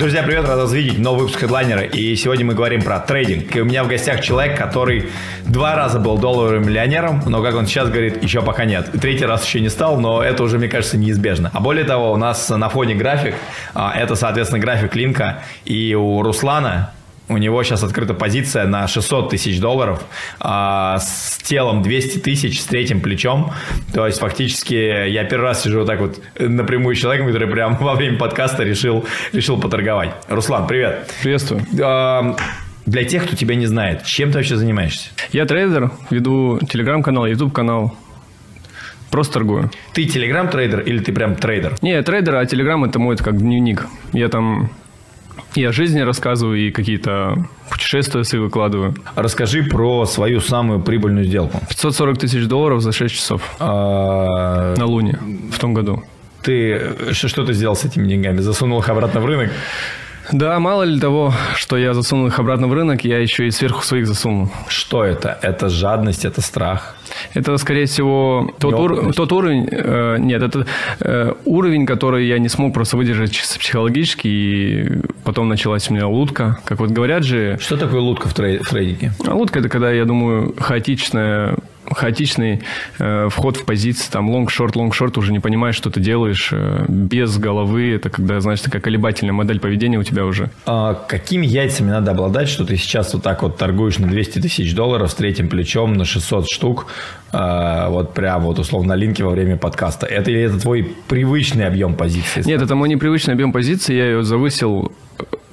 Друзья, привет, рад вас видеть. Новый выпуск хедлайнера. И сегодня мы говорим про трейдинг. И у меня в гостях человек, который два раза был долларовым миллионером, но, как он сейчас говорит, еще пока нет. Третий раз еще не стал, но это уже, мне кажется, неизбежно. А более того, у нас на фоне график, а, это, соответственно, график Линка. И у Руслана у него сейчас открыта позиция на 600 тысяч долларов а, с телом 200 тысяч, с третьим плечом. То есть фактически я первый раз сижу вот так вот напрямую с человеком, который прямо во время подкаста решил, решил поторговать. Руслан, привет. Приветствую. А, для тех, кто тебя не знает, чем ты вообще занимаешься? Я трейдер, веду телеграм-канал, YouTube канал. Просто торгую. Ты телеграм-трейдер или ты прям трейдер? Не, я трейдер, а телеграм это мой как дневник. Я там и о жизни рассказываю, и какие-то путешествия свои выкладываю. Расскажи про свою самую прибыльную сделку. 540 тысяч долларов за 6 часов. А... На Луне в том году. Ты что ты сделал с этими деньгами? Засунул их обратно в рынок? Да, мало ли того, что я засунул их обратно в рынок, я еще и сверху своих засунул. Что это? Это жадность, это страх? Это, скорее всего, тот, ур... тот уровень... Э, нет, это э, уровень, который я не смог просто выдержать психологически, и потом началась у меня лутка. Как вот говорят же... Что такое лутка в, трей... в трейдинге? Лутка – это когда, я думаю, хаотичная хаотичный э, вход в позиции, там, лонг-шорт, лонг-шорт, уже не понимаешь, что ты делаешь, э, без головы, это когда, знаешь, такая колебательная модель поведения у тебя уже. А какими яйцами надо обладать, что ты сейчас вот так вот торгуешь на 200 тысяч долларов с третьим плечом на 600 штук, э, вот прям вот условно на линке во время подкаста? Это или это твой привычный объем позиции? Нет, это мой непривычный объем позиции, я ее завысил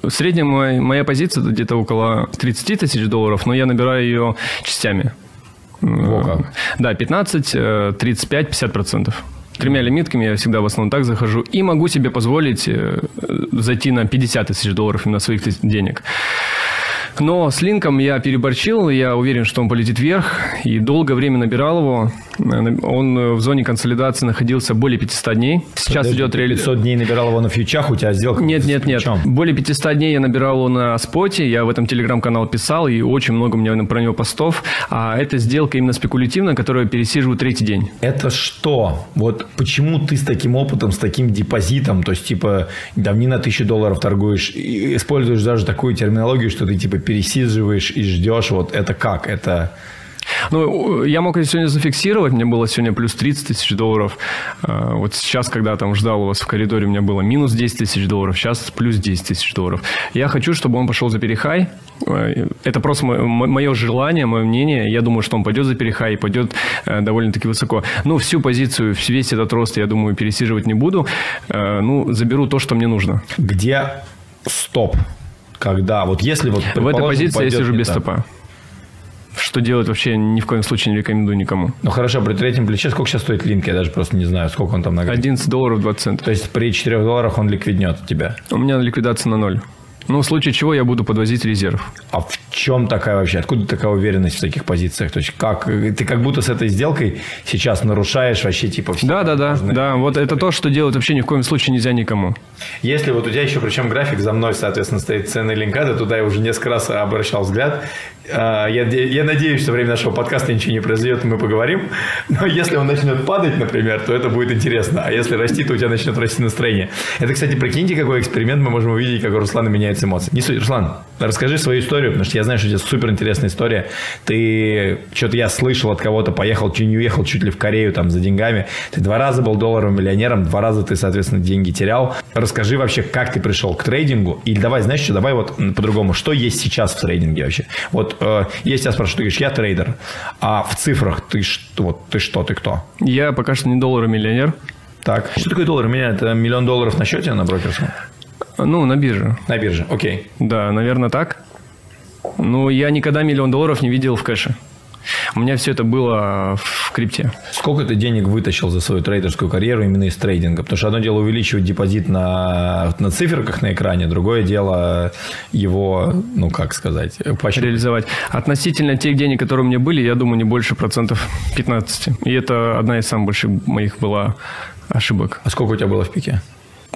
Средняя моя, моя позиция где-то около 30 тысяч долларов, но я набираю ее частями. Да, 15, 35, 50 процентов. Тремя лимитками я всегда в основном так захожу. И могу себе позволить э, зайти на 50 тысяч долларов именно своих денег. Но с Линком я переборчил, я уверен, что он полетит вверх, и долгое время набирал его. Он в зоне консолидации находился более 500 дней. Сейчас Подожди, идет реализация. 500 дней набирал его на фьючах, у тебя сделка? Нет, нет, нет. Более 500 дней я набирал его на споте, я в этом телеграм-канал писал, и очень много у меня про него постов. А это сделка именно спекулятивная, которая пересиживаю третий день. Это что? Вот почему ты с таким опытом, с таким депозитом, то есть, типа, там не на тысячу долларов торгуешь, используешь даже такую терминологию, что ты, типа, пересиживаешь и ждешь, вот это как? Это... Ну, я мог это сегодня зафиксировать, мне было сегодня плюс 30 тысяч долларов. А, вот сейчас, когда там ждал у вас в коридоре, у меня было минус 10 тысяч долларов, сейчас плюс 10 тысяч долларов. Я хочу, чтобы он пошел за перехай. А, это просто мое желание, мое мнение. Я думаю, что он пойдет за перехай и пойдет э, довольно-таки высоко. Ну, всю позицию, весь этот рост, я думаю, пересиживать не буду. Э, ну, заберу то, что мне нужно. Где стоп? Когда? Вот если вот... В этой позиции я сижу без стопа. Что делать вообще ни в коем случае не рекомендую никому. Ну хорошо, при третьем плече сколько сейчас стоит линк? Я даже просто не знаю, сколько он там на 11 долларов 20 центов. То есть при 4 долларах он ликвиднет тебя? У меня ликвидация на ноль. Ну, в случае чего я буду подвозить резерв. А в чем такая вообще? Откуда такая уверенность в таких позициях? То есть, как ты как будто с этой сделкой сейчас нарушаешь вообще типа все. Да, да, да. Да, вот это то, что делать вообще ни в коем случае нельзя никому. Если вот у тебя еще, причем график за мной, соответственно, стоит цены линка, то туда я уже несколько раз обращал взгляд. А, я, я надеюсь, что время нашего подкаста ничего не произойдет, и мы поговорим. Но если он начнет падать, например, то это будет интересно. А если расти, то у тебя начнет расти настроение. Это, кстати, прикиньте, какой эксперимент мы можем увидеть, как у Руслана меняется эмоции. Не суть. Руслан, расскажи свою историю, потому что я что у тебя супер интересная история. Ты, что-то я слышал от кого-то, поехал, чуть не уехал чуть ли в Корею там за деньгами. Ты два раза был долларовым миллионером, два раза ты, соответственно, деньги терял. Расскажи вообще, как ты пришел к трейдингу. Или давай, знаешь что, давай вот по-другому. Что есть сейчас в трейдинге вообще? Вот э, если я спрашиваю, ты говоришь, я трейдер, а в цифрах ты что, вот, ты что, ты кто? Я пока что не долларовый миллионер. Так, что такое доллар? У меня это миллион долларов на счете на брокерском? Ну, на бирже. На бирже, окей. Да, наверное, так. Ну, я никогда миллион долларов не видел в кэше. У меня все это было в крипте. Сколько ты денег вытащил за свою трейдерскую карьеру именно из трейдинга? Потому что одно дело увеличивать депозит на, на циферках на экране, другое дело его, ну как сказать, почти... реализовать. Относительно тех денег, которые у меня были, я думаю, не больше процентов 15. И это одна из самых больших моих была ошибок. А сколько у тебя было в пике?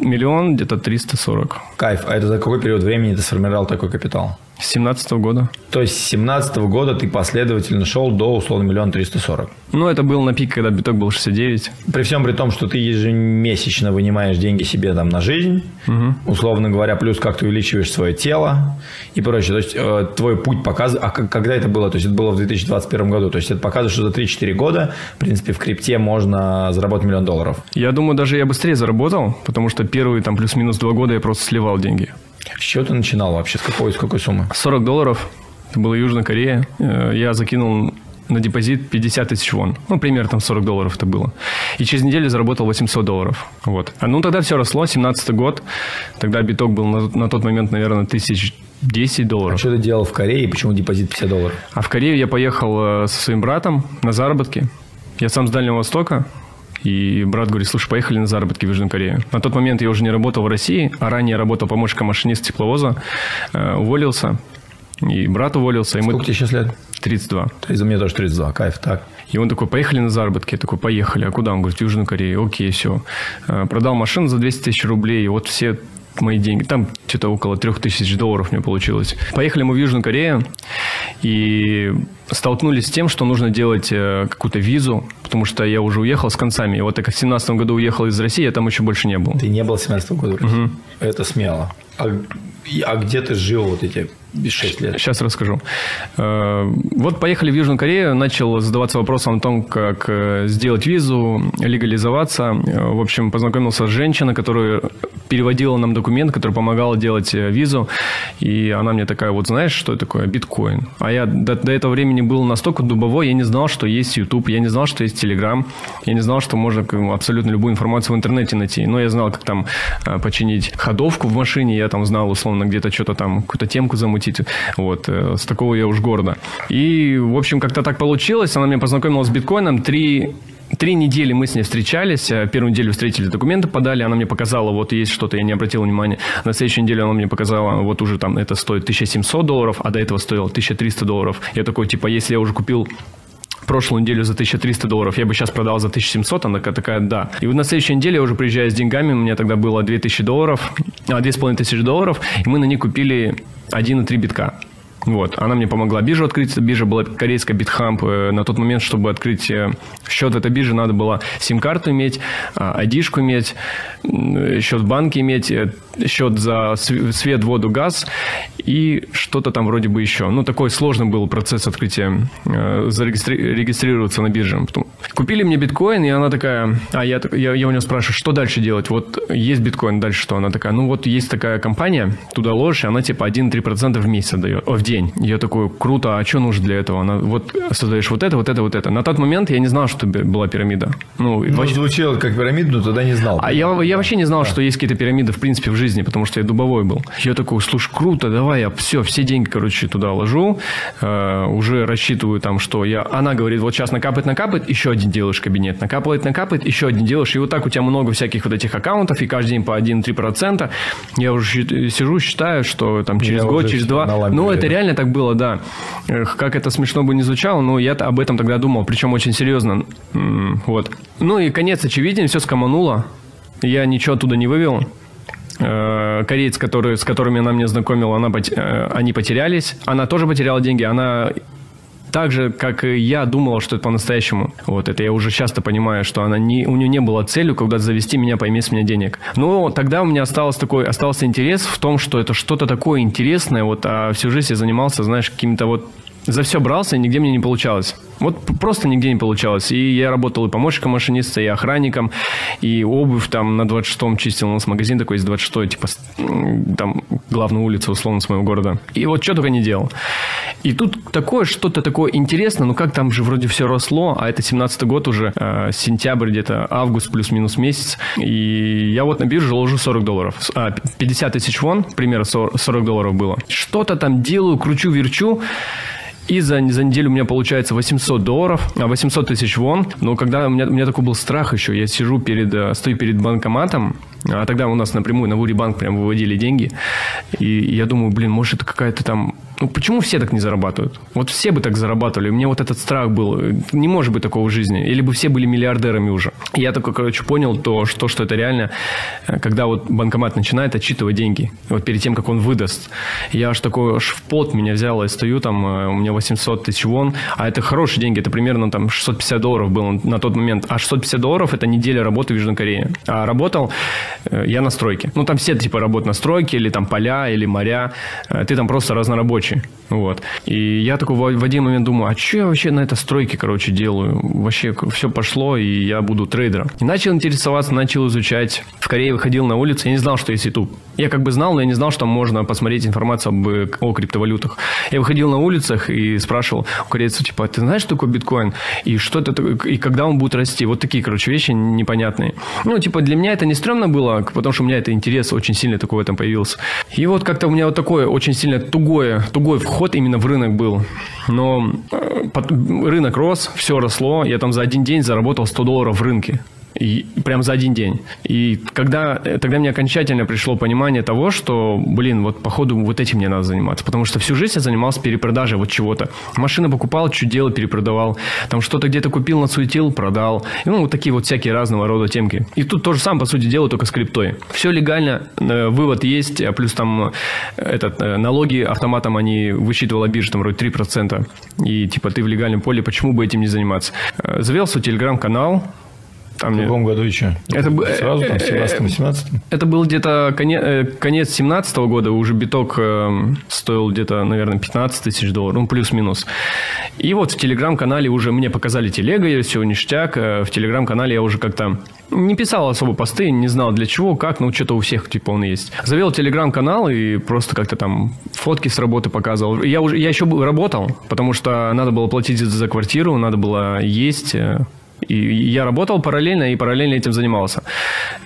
Миллион, где-то 340. Кайф. А это за какой период времени ты сформировал такой капитал? С 17 года. То есть с 17 года ты последовательно шел до условно миллиона триста сорок. Ну, это был на пике, когда биток был 69. При всем при том, что ты ежемесячно вынимаешь деньги себе там на жизнь, угу. условно говоря, плюс как ты увеличиваешь свое тело и прочее. То есть э, твой путь показывает... А когда это было? То есть это было в 2021 году. То есть это показывает, что за 3-4 года, в принципе, в крипте можно заработать миллион долларов. Я думаю, даже я быстрее заработал, потому что первые там плюс-минус два года я просто сливал деньги. С чего ты начинал вообще? С какой, с какой суммы? 40 долларов. Это была Южная Корея. Э, я закинул на депозит 50 тысяч вон. Ну, примерно там 40 долларов это было. И через неделю заработал 800 долларов. Вот. А ну, тогда все росло, 17 год. Тогда биток был на, на тот момент, наверное, тысяч 10 долларов. А что ты делал в Корее? Почему депозит 50 долларов? А в Корею я поехал э, со своим братом на заработки. Я сам с Дальнего Востока. И брат говорит, слушай, поехали на заработки в Южную Корею. На тот момент я уже не работал в России, а ранее работал помощником машиниста тепловоза. Э, уволился. И брат уволился. И Сколько мы... тебе сейчас лет? 32. 30, мне тоже 32, кайф, так. И он такой, поехали на заработки. Я такой, поехали. А куда? Он говорит, в Южную Корею. Окей, все. Э, продал машину за 200 тысяч рублей. И вот все мои деньги. Там что-то около 3000 долларов мне получилось. Поехали мы в Южную Корею и столкнулись с тем, что нужно делать э, какую-то визу, потому что я уже уехал с концами. И вот так как в 2017 году уехал из России, я там еще больше не был. Ты не был в 2017 году? Угу. Это смело. А, а где ты жил вот эти 6 лет? Сейчас расскажу. Э, вот поехали в Южную Корею, начал задаваться вопросом о том, как э, сделать визу, легализоваться. В общем, познакомился с женщиной, которая переводила нам документ, который помогал делать визу. И она мне такая, вот знаешь, что такое? Биткоин. А я до, до этого времени был настолько дубовой, я не знал, что есть YouTube, я не знал, что есть Telegram, я не знал, что можно абсолютно любую информацию в интернете найти. Но я знал, как там починить ходовку в машине, я там знал, условно, где-то что-то там, какую-то темку замутить. Вот, э, с такого я уж гордо. И, в общем, как-то так получилось. Она меня познакомила с биткоином. Три Три недели мы с ней встречались. Э, первую неделю встретили, документы подали. Она мне показала, вот есть что-то, я не обратил внимания. На следующей неделе она мне показала, вот уже там это стоит 1700 долларов, а до этого стоило 1300 долларов. Я такой, типа, если я уже купил прошлую неделю за 1300 долларов, я бы сейчас продал за 1700, она такая, да. И вот на следующей неделе я уже приезжаю с деньгами, у меня тогда было 2000 долларов, а 2500 долларов, и мы на них купили 1,3 битка. Вот, она мне помогла биржу открыть. Биржа была корейская Битхамп. Э, на тот момент, чтобы открыть э, счет в этой бирже, надо было сим-карту иметь, айдишку иметь, счет в банке иметь, э, счет за свет, воду, газ и что-то там вроде бы еще. Ну, такой сложный был процесс открытия, зарегистрироваться на бирже. Купили мне биткоин, и она такая, а я, я, я у нее спрашиваю, что дальше делать? Вот есть биткоин, дальше что? Она такая, ну вот есть такая компания, туда ложишь, и она типа 1-3% в месяц дает, о, в день. Я такой, круто, а что нужно для этого? Она, вот создаешь вот это, вот это, вот это. На тот момент я не знал, что была пирамида. Ну, ну вообще... звучало как пирамида, но тогда не знал. А я, я вообще не знал, да. что есть какие-то пирамиды в принципе в жизни, потому что я дубовой был. Я такой, слушай, круто, давай я все, все деньги, короче, туда ложу, э, уже рассчитываю там, что я... Она говорит, вот сейчас накапает, накапает, еще один делаешь кабинет, накапывает, накапает, еще один делаешь, и вот так у тебя много всяких вот этих аккаунтов, и каждый день по 1-3%. Я уже сижу, считаю, что там через я год, через два... Ну, это реально так было, да. Как это смешно бы не звучало, но я об этом тогда думал, причем очень серьезно. Вот. Ну и конец очевиден, все скомануло. Я ничего оттуда не вывел. Э, кореец, который, с которыми она меня знакомила, она, э, они потерялись. Она тоже потеряла деньги. Она так же, как и я думала, что это по-настоящему. Вот это я уже часто понимаю, что она не, у нее не было целью когда-то завести меня, пойми с меня денег. Но тогда у меня осталось такой, остался интерес в том, что это что-то такое интересное, вот, а всю жизнь я занимался, знаешь, какими-то вот за все брался, и нигде мне не получалось. Вот просто нигде не получалось. И я работал и помощником машиниста, и охранником, и обувь там на 26-м чистил. У нас магазин такой из 26-й, типа там главная улица, условно, с моего города. И вот что только не делал. И тут такое, что-то такое интересное, ну как там же вроде все росло, а это 17-й год уже, э, сентябрь где-то, август плюс-минус месяц. И я вот на бирже ложу 40 долларов. А, 50 тысяч вон, примерно 40 долларов было. Что-то там делаю, кручу-верчу. И за, за неделю у меня получается 800 долларов, 800 а, тысяч вон. Но когда у меня, у меня такой был страх еще, я сижу перед, э, стою перед банкоматом, а тогда у нас напрямую на Вури банк прям выводили деньги. И я думаю, блин, может это какая-то там ну, почему все так не зарабатывают? Вот все бы так зарабатывали. У меня вот этот страх был. Не может быть такого в жизни. Или бы все были миллиардерами уже. Я такой, короче, понял то, что, что это реально, э, когда вот банкомат начинает отчитывать деньги. Вот перед тем, как он выдаст. Я аж такой, аж в пот меня взял. Я стою там, э, у меня 800 тысяч вон. А это хорошие деньги. Это примерно там 650 долларов было на тот момент. А 650 долларов – это неделя работы в Южной Корее. А работал э, я на стройке. Ну, там все типа работают на стройке, или там поля, или моря. Ты там просто разнорабочий. Вот. И я такой в один момент думаю, а что я вообще на этой стройке, короче, делаю? Вообще все пошло, и я буду трейдером. И начал интересоваться, начал изучать. В Корее выходил на улицу, я не знал, что есть YouTube. Я как бы знал, но я не знал, что можно посмотреть информацию об, о криптовалютах. Я выходил на улицах и спрашивал у корейцев, типа, «А ты знаешь, что такое биткоин? И что это такое? И когда он будет расти? Вот такие, короче, вещи непонятные. Ну, типа, для меня это не стрёмно было, потому что у меня это интерес очень сильно такой в этом появился. И вот как-то у меня вот такое очень сильно тугое, тугой вход именно в рынок был. Но э, рынок рос, все росло. Я там за один день заработал 100 долларов в рынке. И прям за один день. И когда, тогда мне окончательно пришло понимание того, что, блин, вот походу вот этим мне надо заниматься. Потому что всю жизнь я занимался перепродажей вот чего-то. Машины покупал, чуть делал, перепродавал. Там что-то где-то купил, насуетил, продал. И, ну, вот такие вот всякие разного рода темки. И тут тоже сам, по сути дела, только с криптой. Все легально, э, вывод есть, а плюс там э, этот, э, налоги автоматом они высчитывала биржа, там вроде 3%. И типа ты в легальном поле, почему бы этим не заниматься? Завел свой телеграм-канал, там в каком году еще? Это, это сразу там 17-18? Это был где-то конец, э, конец 17 -го года, уже биток э, стоил где-то, наверное, 15 тысяч долларов, ну, плюс-минус. И вот в Телеграм-канале уже мне показали телега, все ништяк. Э, в Телеграм-канале я уже как-то не писал особо посты, не знал для чего, как, но что-то у всех типа он есть. Завел телеграм-канал и просто как-то там фотки с работы показывал. Я уже я еще работал, потому что надо было платить за квартиру, надо было есть, и я работал параллельно и параллельно этим занимался.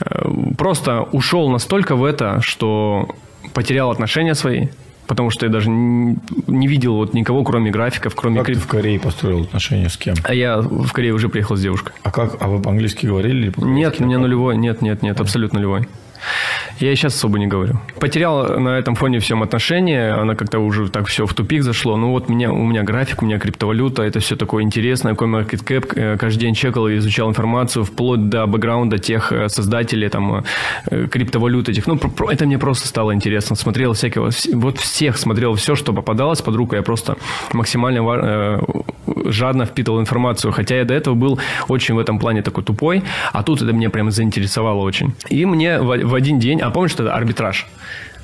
Э, просто ушел настолько в это, что потерял отношения свои, потому что я даже не видел вот никого, кроме графиков, кроме... Как ты в Корее построил отношения с кем? А я в Корее уже приехал с девушкой. А как? А вы по-английски говорили? По нет, у меня нулевой. Нет, нет, нет, абсолютно нулевой. Я сейчас особо не говорю. Потерял на этом фоне всем отношения, она как-то уже так все в тупик зашло. Ну вот меня, у меня график, у меня криптовалюта, это все такое интересное. CoinMarketCap э, каждый день чекал и изучал информацию вплоть до бэкграунда тех э, создателей там э, криптовалют этих. Ну, это мне просто стало интересно. Смотрел всякого, вот всех смотрел все, что попадалось под руку. Я просто максимально жадно впитывал информацию. Хотя я до этого был очень в этом плане такой тупой, а тут это меня прям заинтересовало очень. И мне в, один день, а помнишь, что это арбитраж?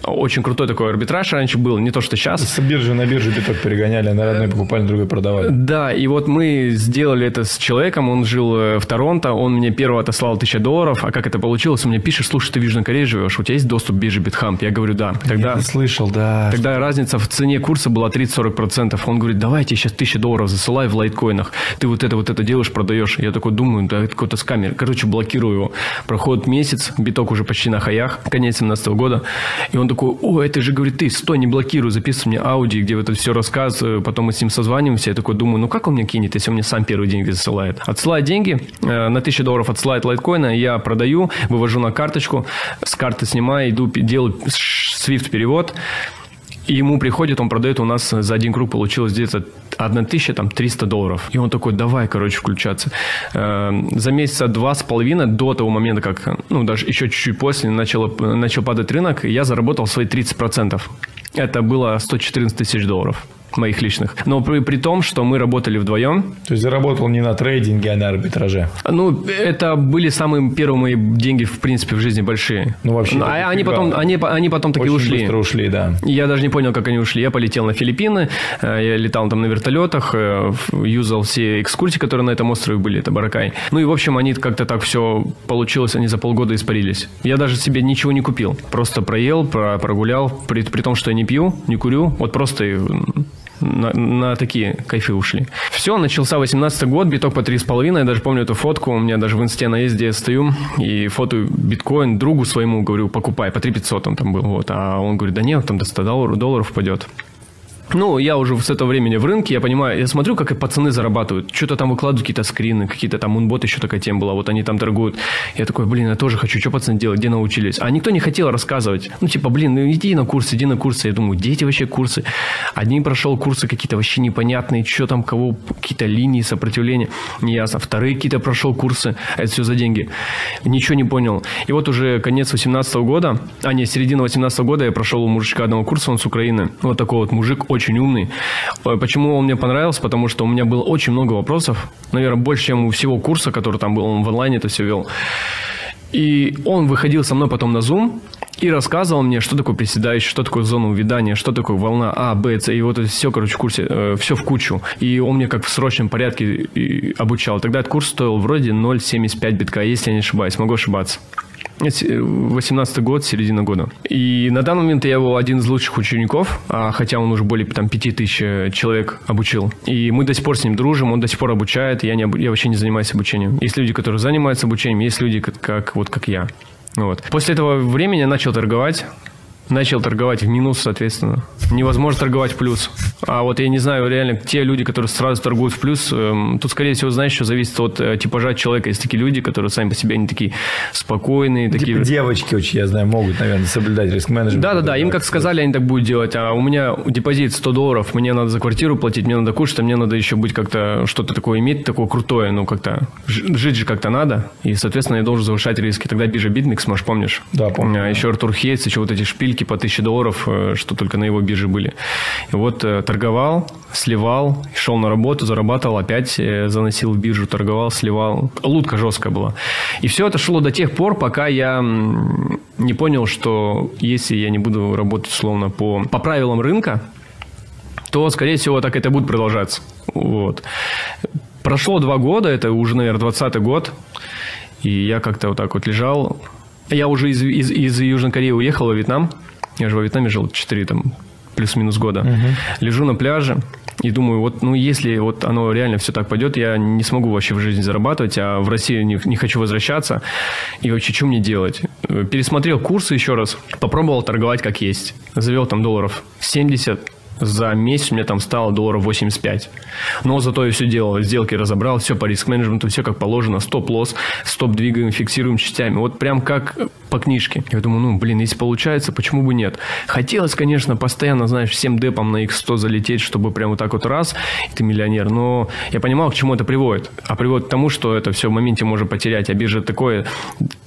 Очень крутой такой арбитраж раньше был, не то что сейчас. С биржи на биржу биток перегоняли, на родной покупали, другой продавали. Да, и вот мы сделали это с человеком, он жил э, в Торонто, он мне первого отослал 1000 долларов, а как это получилось? Он мне пишет, слушай, ты в Южной Корее живешь, у тебя есть доступ к бирже Битхамп? Я говорю, да. Тогда, Я слышал, да. Тогда разница в цене курса была 30-40%. Он говорит, давай я тебе сейчас 1000 долларов засылаю в лайткоинах. Ты вот это вот это делаешь, продаешь. Я такой думаю, да, это какой-то скамер. Короче, блокирую его. Проходит месяц, биток уже почти на хаях, конец 17 года. И он такой, о, это же говорит, ты, стой, не блокируй, записывай мне ауди, где вот это все рассказываю, потом мы с ним созваниваемся, я такой думаю, ну как он мне кинет, если он мне сам первые деньги засылает? Отсылает деньги, э, на 1000 долларов отсылает лайткоина, я продаю, вывожу на карточку, с карты снимаю, иду, делаю свифт перевод, ему приходит, он продает, у нас за один круг получилось где-то 1300 долларов. И он такой, давай, короче, включаться. Э, за месяца два с половиной до того момента, как, ну, даже еще чуть-чуть после, начало, начал падать рынок, я заработал свои 30%. Это было 114 тысяч долларов моих личных. Но при, при том, что мы работали вдвоем. То есть заработал не на трейдинге, а на арбитраже. Ну, это были самые первые мои деньги, в принципе, в жизни большие. Ну, вообще. Ну, а они потом, они, они потом таки Очень ушли. быстро ушли, да. Я даже не понял, как они ушли. Я полетел на Филиппины, э, я летал там на вертолетах, э, юзал все экскурсии, которые на этом острове были, это Баракай. Ну и, в общем, они как-то так все получилось, они за полгода испарились. Я даже себе ничего не купил. Просто проел, прогулял, при, при том, что я не пью, не курю. Вот просто на, на такие кайфы ушли. Все, начался 18 год, биток по 3,5. Я даже помню эту фотку. У меня даже в инсте на есть, где я стою. И фото биткоин другу своему говорю, покупай, по 3 500 он там был. Вот. А он говорит, да нет, там до 100 долларов, долларов упадет. Ну, я уже с этого времени в рынке, я понимаю, я смотрю, как и пацаны зарабатывают. Что-то там выкладывают, какие-то скрины, какие-то там унботы, еще такая тема была, вот они там торгуют. Я такой, блин, я тоже хочу, что пацаны делают, где научились? А никто не хотел рассказывать. Ну, типа, блин, ну иди на курсы, иди на курсы. Я думаю, дети вообще курсы. Одни прошел курсы какие-то вообще непонятные, что там, кого, какие-то линии сопротивления, неясно. Вторые какие-то прошел курсы, а это все за деньги. Ничего не понял. И вот уже конец 18 года, а не, середина 18 года я прошел у мужичка одного курса, он с Украины. Вот такой вот мужик, очень очень умный. Почему он мне понравился? Потому что у меня было очень много вопросов. Наверное, больше, чем у всего курса, который там был. Он в онлайне это все вел. И он выходил со мной потом на Zoom и рассказывал мне, что такое приседающий, что такое зона увядания, что такое волна А, Б, С. И вот это все, короче, в курсе, э, все в кучу. И он мне как в срочном порядке обучал. Тогда этот курс стоил вроде 0,75 битка, если я не ошибаюсь. Могу ошибаться. 18 год, середина года. И на данный момент я его один из лучших учеников, а, хотя он уже более там, 5 тысяч э, человек обучил. И мы до сих пор с ним дружим, он до сих пор обучает, я, не, я вообще не занимаюсь обучением. Есть люди, которые занимаются обучением, есть люди, как, как, вот как я. Вот. После этого времени я начал торговать начал торговать в минус, соответственно. Невозможно торговать в плюс. А вот я не знаю, реально, те люди, которые сразу торгуют в плюс, эм, тут, скорее всего, знаешь, что зависит от э, типажа человека. Есть такие люди, которые сами по себе, они такие спокойные. Типа такие... девочки очень, я знаю, могут, наверное, соблюдать риск-менеджмент. Да-да-да, им как сказали, они так будут делать. А у меня депозит 100 долларов, мне надо за квартиру платить, мне надо кушать, а мне надо еще быть как-то, что-то такое иметь, такое крутое, ну, как-то, жить же как-то надо. И, соответственно, я должен завышать риски. Тогда биржа Bitmix, может, помнишь? Да, помню. А еще Артур Хейтс, еще вот эти шпильки по 1000 долларов, э, что только на его бирже были. И вот э, торговал, сливал, шел на работу, зарабатывал, опять э, заносил в биржу, торговал, сливал. Лутка жесткая была. И все это шло до тех пор, пока я не понял, что если я не буду работать словно по, по правилам рынка, то, скорее всего, так это будет продолжаться. Вот. Прошло два года, это уже, наверное, 20 год, и я как-то вот так вот лежал, я уже из, из, из Южной Кореи уехал во Вьетнам. Я же во Вьетнаме жил 4 там плюс-минус года. Угу. Лежу на пляже и думаю, вот, ну, если вот оно реально все так пойдет, я не смогу вообще в жизни зарабатывать, а в Россию не, не хочу возвращаться. И вообще, что мне делать? Пересмотрел курсы еще раз, попробовал торговать как есть. Завел там долларов 70, за месяц мне там стало долларов 85. Но зато я все делал, сделки разобрал, все по риск-менеджменту, все как положено, стоп-лосс, стоп двигаем, фиксируем частями. Вот прям как по книжке. Я думаю, ну, блин, если получается, почему бы нет? Хотелось, конечно, постоянно, знаешь, всем депом на X100 залететь, чтобы прям вот так вот раз, и ты миллионер. Но я понимал, к чему это приводит. А приводит к тому, что это все в моменте можно потерять. А биржа такое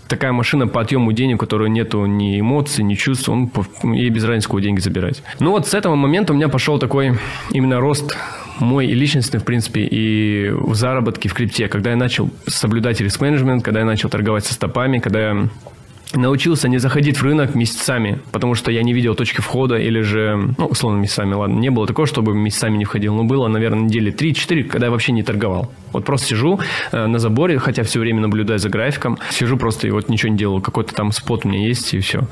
такая машина по отъему денег, у которой нету ни эмоций, ни чувств, он, ей без разницы, кого деньги забирать. Ну вот с этого момента у меня пошел такой именно рост мой и личностный, в принципе, и в заработке в крипте, когда я начал соблюдать риск-менеджмент, когда я начал торговать со стопами, когда я научился не заходить в рынок месяцами, потому что я не видел точки входа или же, ну, условно, месяцами, ладно, не было такого, чтобы месяцами не входил, но было, наверное, недели 3-4, когда я вообще не торговал. Вот просто сижу э, на заборе, хотя все время наблюдаю за графиком, сижу просто и вот ничего не делаю, какой-то там спот у меня есть и все.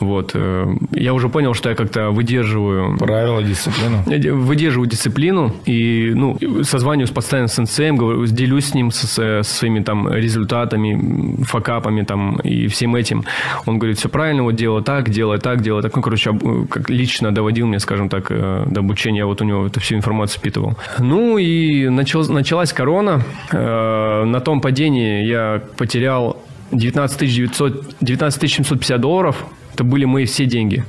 Вот. Э, я уже понял, что я как-то выдерживаю... Правила, дисциплину. Выдерживаю дисциплину и, ну, созваниваюсь постоянно с НЦМ, говорю, делюсь с ним, со, со своими там результатами, факапами там и всем этим. Он говорит, все правильно, вот делай так, делай так, делай так. Ну, короче, как лично доводил мне, скажем так, э, до обучения. Вот у него эту всю информацию впитывал. Ну, и начал, началась корона. Э, на том падении я потерял 19 900, 19 750 долларов. Это были мои все деньги.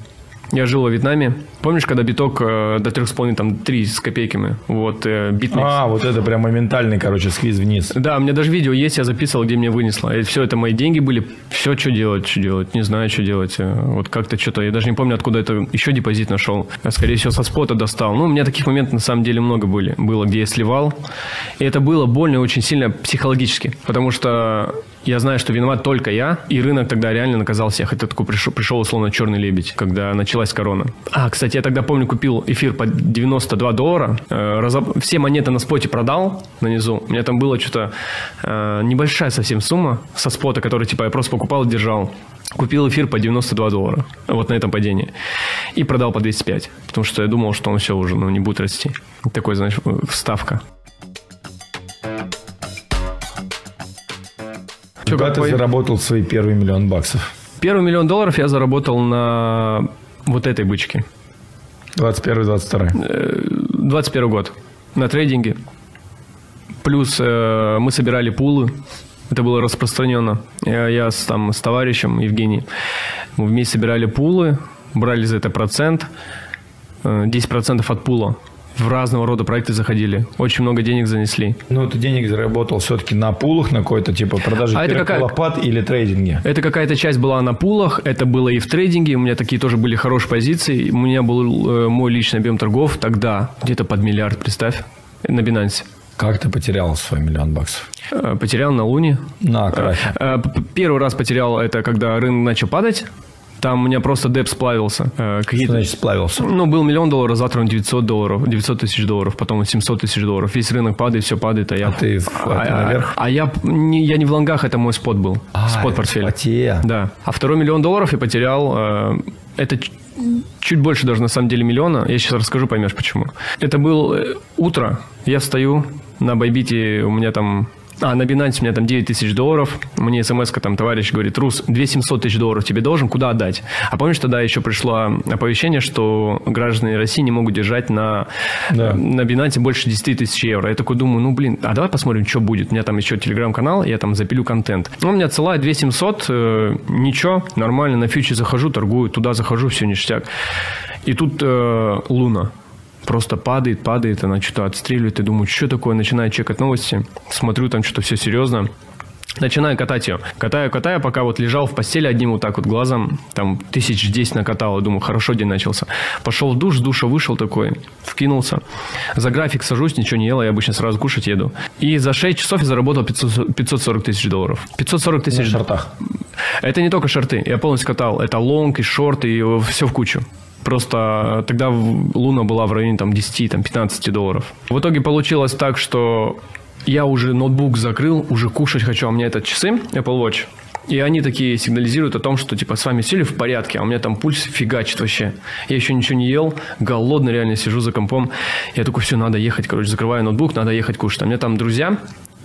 Я жил во Вьетнаме. Помнишь, когда биток э, до 3,5, там 3 с копейками? Вот, э, BitMEX. А, вот это прям моментальный, короче, squeeze вниз. Да, у меня даже видео есть, я записывал, где мне вынесло. И все это мои деньги были. Все, что делать, что делать. Не знаю, что делать. Э, вот как-то что-то, я даже не помню, откуда это еще депозит нашел. Я, скорее всего, со спота достал. Ну, у меня таких моментов на самом деле много были. Было, где я сливал. И это было больно очень сильно психологически. Потому что я знаю, что виноват только я, и рынок тогда реально наказал всех. Это такой пришел, пришел условно черный лебедь, когда началась корона. А, кстати, я тогда помню, купил эфир по 92 доллара, э, разоб... все монеты на споте продал на низу. У меня там было что-то э, небольшая совсем сумма со спота, который типа я просто покупал и держал. Купил эфир по 92 доллара, вот на этом падении. И продал по 205, потому что я думал, что он все уже ну, не будет расти. Такой, знаешь, вставка. Когда ты заработал свои первые миллион баксов? Первый миллион долларов я заработал на вот этой бычке. 21-22. 21 год. На трейдинге. Плюс э, мы собирали пулы. Это было распространено. Я, я с, там, с товарищем Евгением. Мы вместе собирали пулы, брали за это процент. Э, 10% от пула. В разного рода проекты заходили. Очень много денег занесли. Ну, ты денег заработал все-таки на пулах, на какой-то типа продаже А это какая- лопат или трейдинге? Это какая-то часть была на пулах, это было и в трейдинге, у меня такие тоже были хорошие позиции. У меня был э, мой личный объем торгов тогда где-то под миллиард, представь, на Binance. Как ты потерял свой миллион баксов? Э, Потерял на Луне. На крахе. Э, п- Первый раз потерял это, когда рынок начал падать. Там у меня просто деп сплавился. Э, Что Какие-то значит сплавился? ну, был миллион долларов, завтра он 900 долларов, 900 тысяч долларов, потом он 700 тысяч долларов. Весь рынок падает, все падает, а я... А ты в- а, это наверх? а я, не, я не в лонгах, это мой спот был. спот портфель. Споте. Да. А второй миллион долларов я потерял. э, Это чуть больше даже на самом деле миллиона. Я сейчас расскажу, поймешь почему. Это было э, утро. Я встаю на Байбите, у меня там... А, на Binance у меня там 9 тысяч долларов. Мне смс там товарищ говорит, Рус, 2 700 тысяч долларов тебе должен, куда отдать? А помнишь, тогда еще пришло оповещение, что граждане России не могут держать на, Да. на Binance больше 10 тысяч евро. Я такой думаю, ну, блин, а давай посмотрим, что будет. У меня там еще телеграм-канал, я там запилю контент. Он мне отсылает 2 700, э, ничего, нормально, на фьючер захожу, торгую, туда захожу, все ништяк. И тут э, Луна просто падает, падает, она что-то отстреливает, и думаю, что такое, начинаю чекать новости, смотрю, там что-то все серьезно. Начинаю катать ее. Катаю, катаю, пока вот лежал в постели одним вот так вот глазом, там тысяч десять накатал, думаю, хорошо день начался. Пошел в душ, с душа вышел такой, вкинулся. За график сажусь, ничего не ел, я обычно сразу кушать еду. И за 6 часов я заработал 500 540 тысяч долларов. 540 На тысяч шортах. это не только шорты. Я полностью катал. Это лонг и шорт, и все в кучу. Просто тогда в- Луна была в районе там, 10-15 долларов. В итоге получилось так, что я уже ноутбук закрыл, уже кушать хочу, а у меня это часы Apple Watch. И они такие сигнализируют о том, что типа с вами все ли в порядке, а у меня там пульс фигачит вообще. Я еще ничего не ел, голодный реально сижу за компом. Я такой, все, надо ехать, короче, закрываю ноутбук, надо ехать кушать. А у меня там друзья,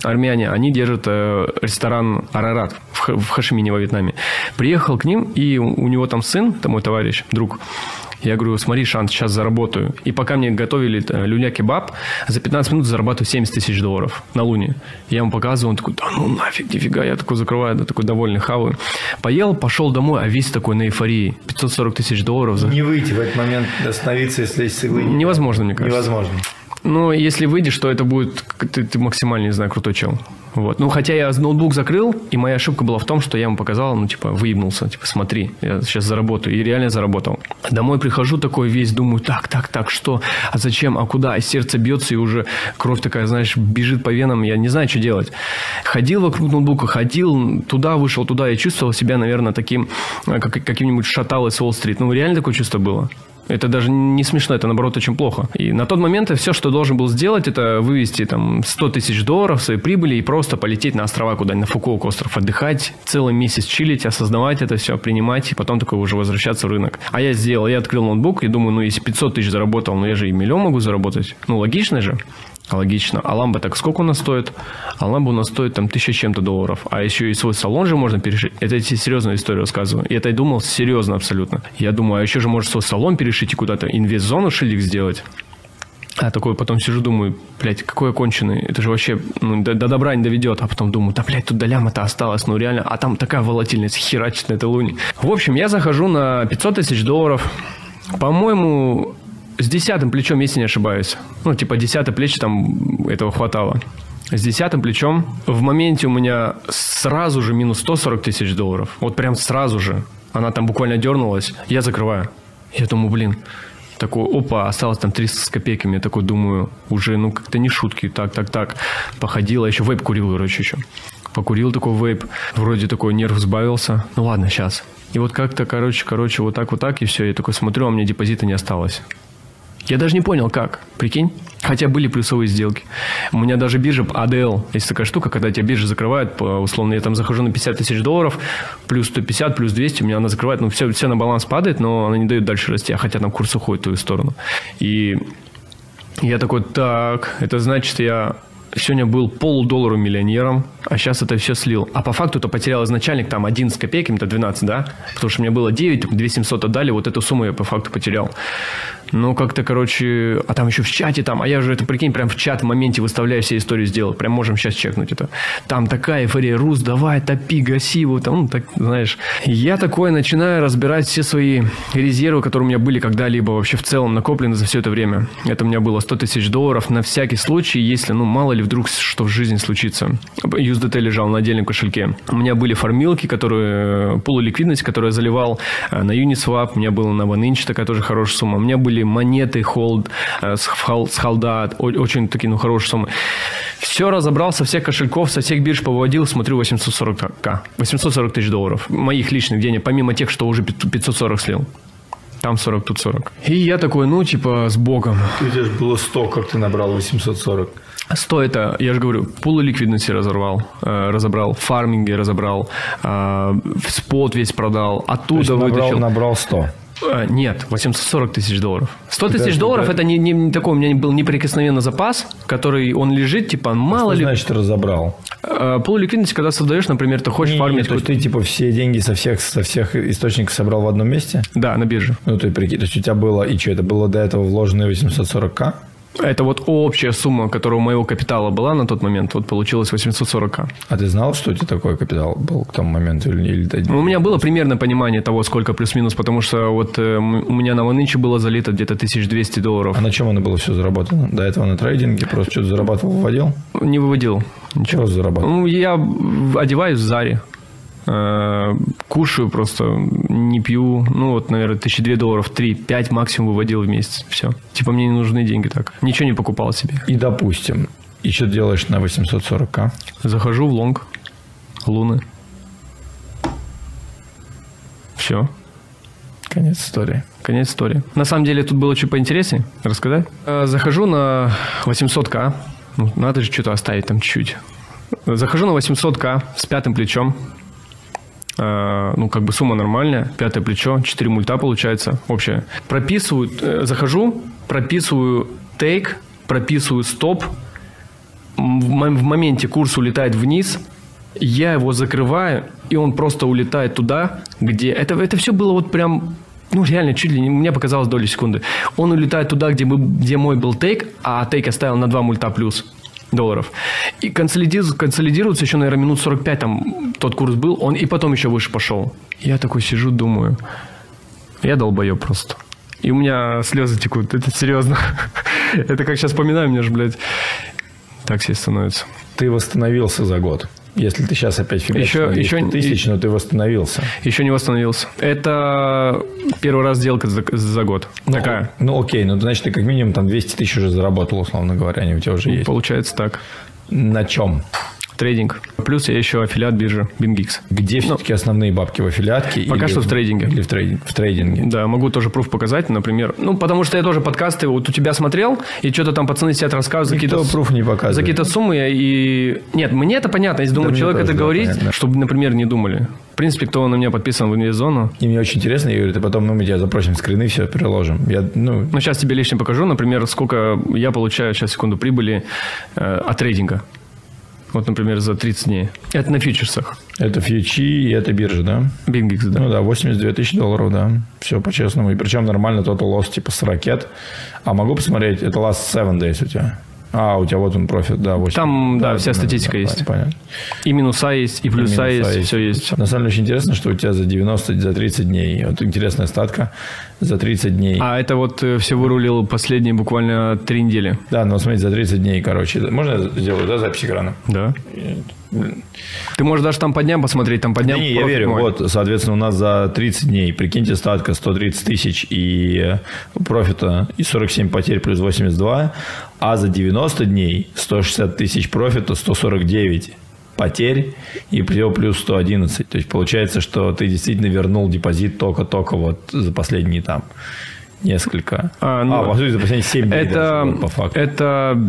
армяне, они держат э, ресторан Арарат в, Х- в Хашимине во Вьетнаме. Приехал к ним, и у него там сын, там мой товарищ, друг. Я говорю, смотри, Шант, сейчас заработаю. И пока мне готовили э, люля-кебаб, за 15 минут зарабатываю 70 тысяч долларов на Луне. Я ему показываю, он такой, да ну нафиг, нифига. Я такой закрываю, да, такой довольный, хаваю. Поел, пошел домой, а весь такой на эйфории. 540 тысяч долларов за... Не выйти в этот момент, остановиться, если есть иглы. Невозможно, мне кажется. Невозможно. Ну, если выйдешь, то это будет... Ты, ты максимально, не знаю, крутой чел. Вот. Ну, хотя я ноутбук закрыл, и моя ошибка была в том, что я ему показал, ну, типа, выебнулся, типа, смотри, я сейчас заработаю. И реально заработал. Домой прихожу такой весь, думаю, так, так, так, что? А зачем? А куда? И сердце бьется, и уже кровь такая, знаешь, бежит по венам. Я не знаю, что делать. Ходил вокруг ноутбука, ходил, туда вышел, туда. Я чувствовал себя, наверное, таким, э, как, каким-нибудь шаталой с Уолл-стрит. Ну, реально такое чувство было. Это даже не смешно, это наоборот очень плохо. И на тот момент все, что должен был сделать, это вывести там 100 тысяч долларов своей прибыли и просто полететь на острова куда-нибудь, на Фукуоку остров, отдыхать, целый месяц чилить, осознавать это все, принимать, и потом такой уже возвращаться в рынок. А я сделал, я открыл ноутбук и думаю, ну если 500 тысяч заработал, ну я же и миллион могу заработать. Ну логично же. Логично. А ламба так сколько у нас стоит? А ламба у нас стоит там тысяча чем-то долларов. А еще и свой салон же можно перешить. Это я тебе серьезную историю рассказываю. И это я думал серьезно абсолютно. Я думаю, а еще же может свой салон перешить и куда-то инвест-зону шилик сделать. А такой потом сижу, думаю, блядь, какой я конченый. Это же вообще ну, до, до добра не доведет. А потом думаю, да, блядь, тут до ляма-то осталось. Ну, реально. А там такая волатильность херачит на этой луне. В общем, я захожу на 500 тысяч долларов. По-моему, с десятым плечом, если не ошибаюсь. Ну, типа, десятое плечо там этого хватало. С десятым плечом в моменте у меня сразу же минус 140 тысяч долларов. Вот прям сразу же. Она там буквально дернулась. Я закрываю. Я думаю, блин, такой, опа, осталось там 300 с копейками. Я такой думаю, уже, ну, как-то не шутки. Так, так, так. Походила, еще вейп курил, короче, еще. Покурил такой вейп. Вроде такой нерв сбавился. Ну, ладно, сейчас. И вот как-то, короче, короче, вот так, вот так, и все. Я такой смотрю, а мне депозита не осталось. Я даже не понял, как. Прикинь? Хотя были плюсовые сделки. У меня даже биржа ADL, есть такая штука, когда тебя биржа закрывает, условно, я там захожу на 50 тысяч долларов, плюс 150, плюс 200, у меня она закрывает, ну, все, все на баланс падает, но она не дает дальше расти, а хотя там курс уходит в твою сторону. И я такой, так, это значит, я сегодня был полудоллару миллионером, а сейчас это все слил. А по факту-то потерял изначальник там 11 копейками, то 12, да? Потому что мне было 9, 2700 отдали, вот эту сумму я по факту потерял. Ну, как-то, короче, а там еще в чате там, а я же это, прикинь, прям в чат в моменте выставляю все истории сделал. Прям можем сейчас чекнуть это. Там такая эйфория, Рус, давай, топи, гаси его, там, ну, так, знаешь. Я такое начинаю разбирать все свои резервы, которые у меня были когда-либо вообще в целом накоплены за все это время. Это у меня было 100 тысяч долларов на всякий случай, если, ну, мало ли вдруг что в жизни случится. USDT лежал на отдельном кошельке. У меня были фармилки, которые, полуликвидность, которую я заливал э, на Uniswap, у меня было на OneInch такая тоже хорошая сумма. У меня были монеты hold, э, с, с холда, очень такие, ну, хорошие суммы. Все разобрал со всех кошельков, со всех бирж поводил, смотрю 840к. 840 тысяч долларов. Моих личных денег, помимо тех, что уже 540 слил. Там 40, тут 40. И я такой, ну, типа, с боком. У тебя же было 100, как ты набрал 840? 100 это, я же говорю, пулы ликвидности разорвал, э, разобрал, фарминги разобрал, э, спот весь продал, оттуда То есть вытащил. Набрал, набрал 100. Э, нет, 840 тысяч долларов. 100 тысяч долларов это не, не такой, у меня был неприкосновенный запас, который он лежит, типа, мало Что ли. значит разобрал? Э, Полуликвидность, когда создаешь, например, ты хочешь Не, фармить. не, то есть ты типа все деньги со всех, со всех источников собрал в одном месте? Да, на бирже. Ну, ты прикинь, то есть у тебя было, и что, это было до этого вложенные 840к? Это вот общая сумма, которая у моего капитала была на тот момент, вот получилось 840к. А ты знал, что у тебя такой капитал был к тому моменту? Или, или... У меня было примерно понимание того, сколько плюс-минус, потому что вот э, у меня на OneInch было залито где-то 1200 долларов. А на чем оно было все заработано? До этого на трейдинге просто что-то зарабатывал, выводил? Не выводил. Чего зарабатывал? Ну, я одеваюсь в Заре. Э, Кушаю просто, не пью. Ну, вот, наверное, тысячи две долларов, три, пять максимум выводил в месяц. Все. Типа, мне не нужны деньги так. Ничего не покупал себе. И, допустим, и что делаешь на 840к? Захожу в лонг. Луны. Все. Конец истории. Конец истории. На самом деле тут было чуть поинтереснее. Рассказать? Э, Захожу на 800к. Ну, надо же что-то оставить там чуть-чуть. Захожу на 800к с пятым плечом. Э, Ну, как бы сумма нормальная. Пятое плечо. 4 мульта получается общее. Прописываю, э, захожу, прописываю тейк, прописываю стоп. В моменте курс улетает вниз, я его закрываю, и он просто улетает туда, где... Это, это все было вот прям... Ну, реально, чуть ли не... Мне показалось доли секунды. Он улетает туда, где, мы, где мой был тейк, а тейк оставил на 2 мульта плюс долларов. И консолидируется, консолидируется еще, наверное, минут 45 там тот курс был, он и потом еще выше пошел. Я такой сижу, думаю, я долбоеб просто. И у меня слезы текут, это серьезно. Это как сейчас вспоминаю, мне же, блядь, так себе становится. Ты восстановился за год. Если ты сейчас опять фигачишь Еще- на 200 еще- тысяч, но ты восстановился. Еще не восстановился. Это первый раз сделка за, за год. Ну, Такая. Ну, окей, ну, значит, ты как минимум там 200 тысяч уже заработал, условно говоря, они у тебя уже есть. Получается так. На чем? Трейдинг. Плюс я еще аффилиат биржи BingX. Где все-таки основные бабки в аффилиатке? Ну, Пока или что в трейдинге. Или в, трейдинг, в трейдинге. Да, могу тоже пруф показать, например. Ну, потому что я тоже подкасты вот у тебя смотрел, и что-то там пацаны сидят рассказывают за какие-то... пруф не показывает. За какие-то суммы и... Нет, мне это понятно. Если думаю, мне человек это да, говорит, понятно. чтобы, например, не думали. В принципе, кто на меня подписан в инвест-зону. И мне очень интересно, говорю, ты потом, ну, мы тебя запросим скрины, все переложим. Я, ну, Ну, сейчас тебе лично покажу, например, сколько я получаю, сейчас, секунду, прибыли э, от трейдинга. Вот, например, за 30 дней. Это на фьючерсах. это фьючи и это биржа, да? BingX, да. Ну да, 82 тысячи долларов, да. Все по-честному. И причем нормально total loss типа с ракет. А могу посмотреть, это last 7 days у тебя. А, у тебя вот он профит, да. 8. Там, да, вся статистика есть. Понятно. И минуса есть, и плюса И минуса есть, все есть. На самом деле очень интересно, что у тебя за 90, за 30 дней. Вот интересная статка. За 30 дней. А это вот э, все вырулил последние буквально три недели. Да, но смотри, за 30 дней, короче. Можно я сделаю, да, запись экрана? Да. Ты можешь даже там по дням посмотреть, там по дням. Не, не, я верю. мой. Вот, соответственно, у нас за 30 дней, прикиньте, статка 130 тысяч и э, профита и 47 потерь плюс 82, а за 90 дней 160 тысяч профита, 149 потерь и плюс плюс 111. То есть получается, что ты действительно вернул депозит только-только вот за последние там несколько. А, ну, по сути, за последние 7 дней даже, Это, вот, по факту. это,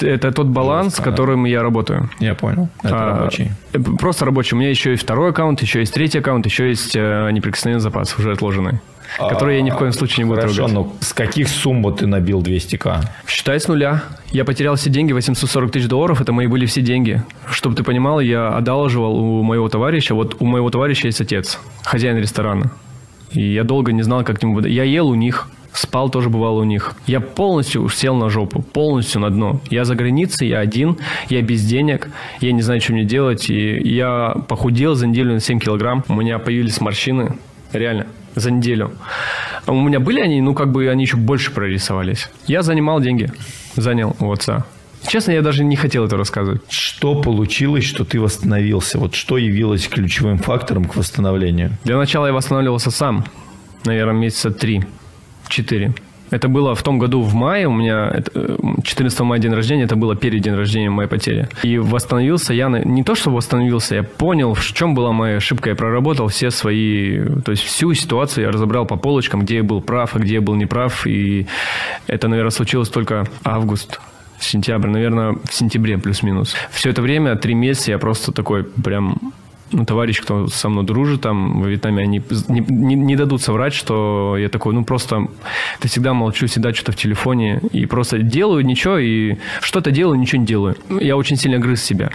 это тот баланс, с Жестко, да. которым я работаю. Я понял. Это А, рабочий. э, Просто рабочий. У меня еще есть второй аккаунт, еще есть третий аккаунт, еще есть э, неприкосновенный запас, уже отложенный. Который я ни в коем случае не буду Хорошо, трогать. но с каких сумм вот ты набил 200к? Считай с нуля. Я потерял все деньги, 840 тысяч долларов, это мои были все деньги. Чтобы ты понимал, я одалживал у моего товарища, вот у моего товарища есть отец, хозяин ресторана. И я долго не знал, как к нему... Я ел у них спал тоже бывало у них. Я полностью сел на жопу, полностью на дно. Я за границей, я один, я без денег, я не знаю, что мне делать. И я похудел за неделю на 7 килограмм. У меня появились морщины, реально, за неделю. А у меня были они, ну, как бы они еще больше прорисовались. Я занимал деньги, занял у отца. Честно, я даже не хотел это рассказывать. Что получилось, что ты восстановился? Вот что явилось ключевым фактором к восстановлению? Для начала я восстанавливался сам. Наверное, месяца три, четыре. Это было в том году в мае, у меня 14 мая день рождения, это было перед день рождения моей потери. И восстановился я, не то что восстановился, я понял, в чем была моя ошибка, я проработал все свои, то есть всю ситуацию я разобрал по полочкам, где я был прав, а где я был неправ, и это, наверное, случилось только август сентябрь, наверное, в сентябре плюс-минус. Все это время, три месяца, я просто такой прям товарищ, кто со мной дружит там в Вьетнаме, они не, не, не дадут соврать, что я такой, ну, просто ты всегда молчу, всегда что-то в телефоне, и просто делаю ничего, и что-то делаю, ничего не делаю. Я очень сильно грыз себя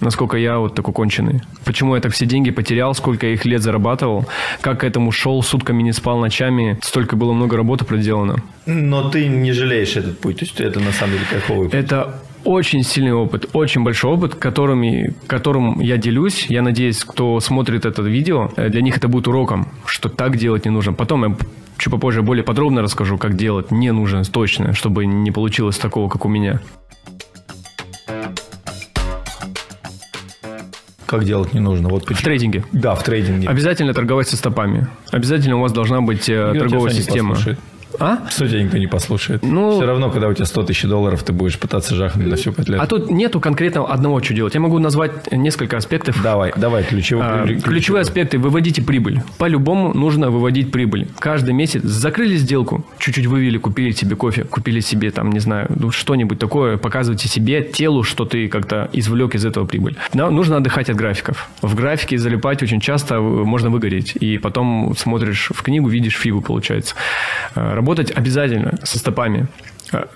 насколько я вот такой конченый. Почему я так все деньги потерял, сколько я их лет зарабатывал, как к этому шел, сутками не спал, ночами, столько было много работы проделано. Но ты не жалеешь этот путь, то есть это на самом деле кайфовый путь. Это очень сильный опыт, очень большой опыт, которыми, которым я делюсь. Я надеюсь, кто смотрит это видео, э, для них это будет уроком, что так делать не нужно. Потом я чуть попозже более подробно расскажу, как делать не нужно точно, чтобы не получилось такого, как у меня. Как делать не нужно? Вот почему. В трейдинге. Да, в трейдинге. Обязательно торговать со стопами. Обязательно у вас должна быть э, торговая система. Послушает. А? Что тебя никто не послушает? Ну, Все равно, когда у тебя 100 тысяч долларов, ты будешь пытаться жахнуть на всю котлету. А тут нету конкретно одного, что делать. Я могу назвать несколько аспектов. Давай, давай, ключевые. А, ключевые. ключевые аспекты. Выводите прибыль. По-любому нужно выводить прибыль. Каждый месяц закрыли сделку, чуть-чуть вывели, купили себе кофе, купили себе там, не знаю, ну, что-нибудь такое, показывайте себе, телу, что ты как-то извлек из этого прибыль. Но нужно отдыхать от графиков. В графике залипать очень часто можно выгореть. И потом смотришь в книгу, видишь фигу, получается. Работать обязательно со стопами.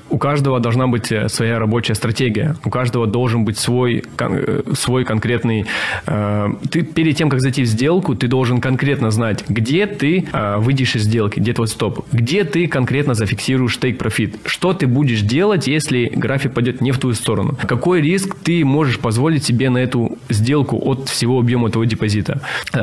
У каждого должна быть э, своя рабочая стратегия. У каждого должен быть свой, э, свой конкретный... Э, ты перед тем, как зайти в сделку, ты должен конкретно знать, где ты выйдешь из сделки, где твой стоп, где ты конкретно зафиксируешь profit, что ты будешь делать, если график пойдет не в твою сторону, какой риск ты можешь позволить себе на эту сделку от всего объема твоего депозита.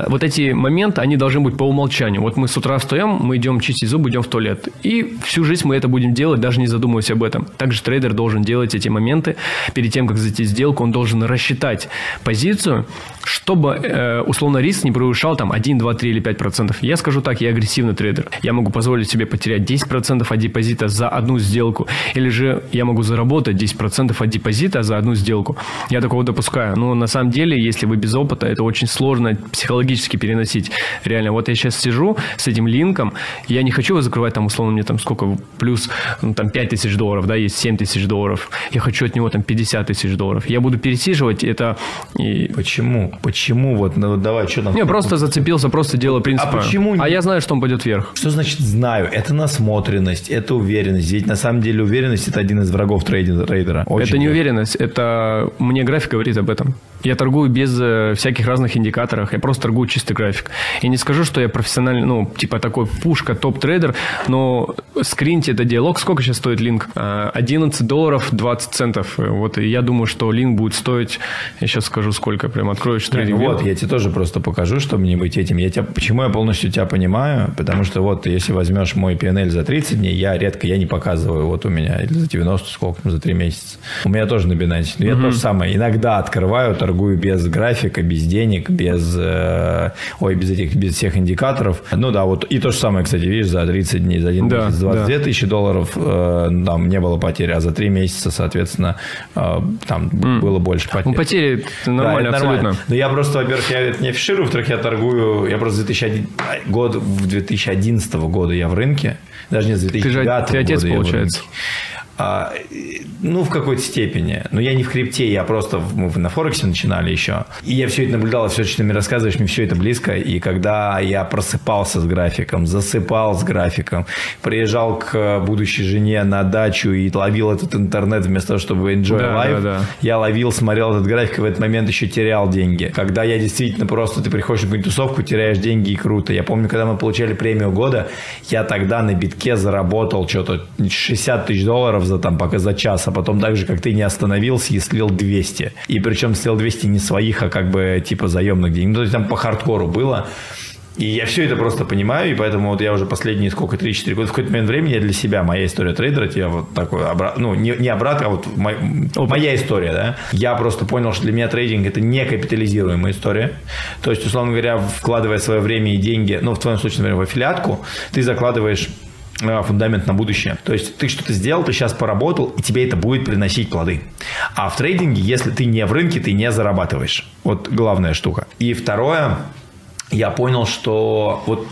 Вот эти моменты, они должны быть по умолчанию. Вот мы с утра встаем, мы идем чистить зубы, идем в туалет. И всю жизнь мы это будем делать, даже не за задумываясь об этом. Также трейдер должен делать эти моменты перед тем, как зайти в сделку, он должен рассчитать позицию, чтобы э, условно риск не превышал там 1, 2, 3 или 5 процентов. Я скажу так, я агрессивный трейдер. Я могу позволить себе потерять 10 процентов от депозита за одну сделку. Или же я могу заработать 10 процентов от депозита за одну сделку. Я такого допускаю. Но на самом деле, если вы без опыта, это очень сложно психологически переносить. Реально, вот я сейчас сижу с этим линком, я не хочу его закрывать там условно мне там сколько, плюс ну, там 5 тысяч долларов, да, есть 7 тысяч долларов. Я хочу от него там 50 тысяч долларов. Я буду пересиживать это. И... Почему? Почему? Вот, ну, давай, что там? Не, просто зацепился, просто дело принципа. А почему? А я знаю, что он пойдет вверх. Что значит знаю? Это насмотренность, это уверенность. Ведь на самом деле уверенность это один из врагов трейдера. Очень это не уверенность, это мне график говорит об этом. Я торгую без э, всяких разных индикаторов. Я просто торгую чистый график. И не скажу, что я профессиональный, ну, типа такой пушка, топ-трейдер, но скриньте это диалог. Сколько сейчас стоит линк? 11 а, долларов 20 центов. Вот я думаю, что линк будет стоить, я сейчас скажу сколько, прям открою трейдинг. Вот, я тебе тоже просто покажу, чтобы не быть этим. Я тебя, почему я полностью тебя понимаю? Потому что вот, если возьмешь мой PNL за 30 дней, я редко, я не показываю. Вот у меня, или за 90, сколько там, за 3 месяца. У меня тоже на Binance. Но я угу. то же самое. Иногда открываю, торгую без графика, без денег, без, э, ой, без этих, без всех индикаторов. Ну да, вот и то же самое, кстати, видишь, за 30 дней, за один да, месяц 22 да. тысячи долларов, э, там не было потери, а за 3 месяца, соответственно, э, там mm. было больше потерь. Ну, потери нормально, да, абсолютно. Нормально. Но я просто, во-первых, я это не афиширую, во-вторых, я торгую, я просто 2001, год, в 2011 года я в рынке, даже не с 2009 ты же, ты отец, года получается. А, ну, в какой-то степени. Но я не в крипте, я просто мы на Форексе начинали еще. И я все это наблюдал, все, что ты мне рассказываешь, мне все это близко. И когда я просыпался с графиком, засыпал с графиком, приезжал к будущей жене на дачу и ловил этот интернет вместо того, чтобы enjoy Да, life, да, да. я ловил, смотрел этот график, и в этот момент еще терял деньги. Когда я действительно просто, ты приходишь на какую-нибудь тусовку, теряешь деньги и круто. Я помню, когда мы получали премию года, я тогда на битке заработал что-то 60 тысяч долларов за там пока за час, а потом так же, как ты не остановился и слил 200. И причем слил 200 не своих, а как бы типа заемных денег. Ну, то есть там по хардкору было. И я все это просто понимаю, и поэтому вот я уже последние сколько, 3-4 года, в какой-то момент времени я для себя, моя история трейдера, я вот такой, обра- ну, не, не обратно, а вот мой- моя история, да. Я просто понял, что для меня трейдинг это не капитализируемая история. То есть, условно говоря, вкладывая свое время и деньги, ну, в твоем случае, например, в аффилиатку, ты закладываешь фундамент на будущее. То есть ты что-то сделал, ты сейчас поработал, и тебе это будет приносить плоды. А в трейдинге, если ты не в рынке, ты не зарабатываешь. Вот главная штука. И второе, я понял, что вот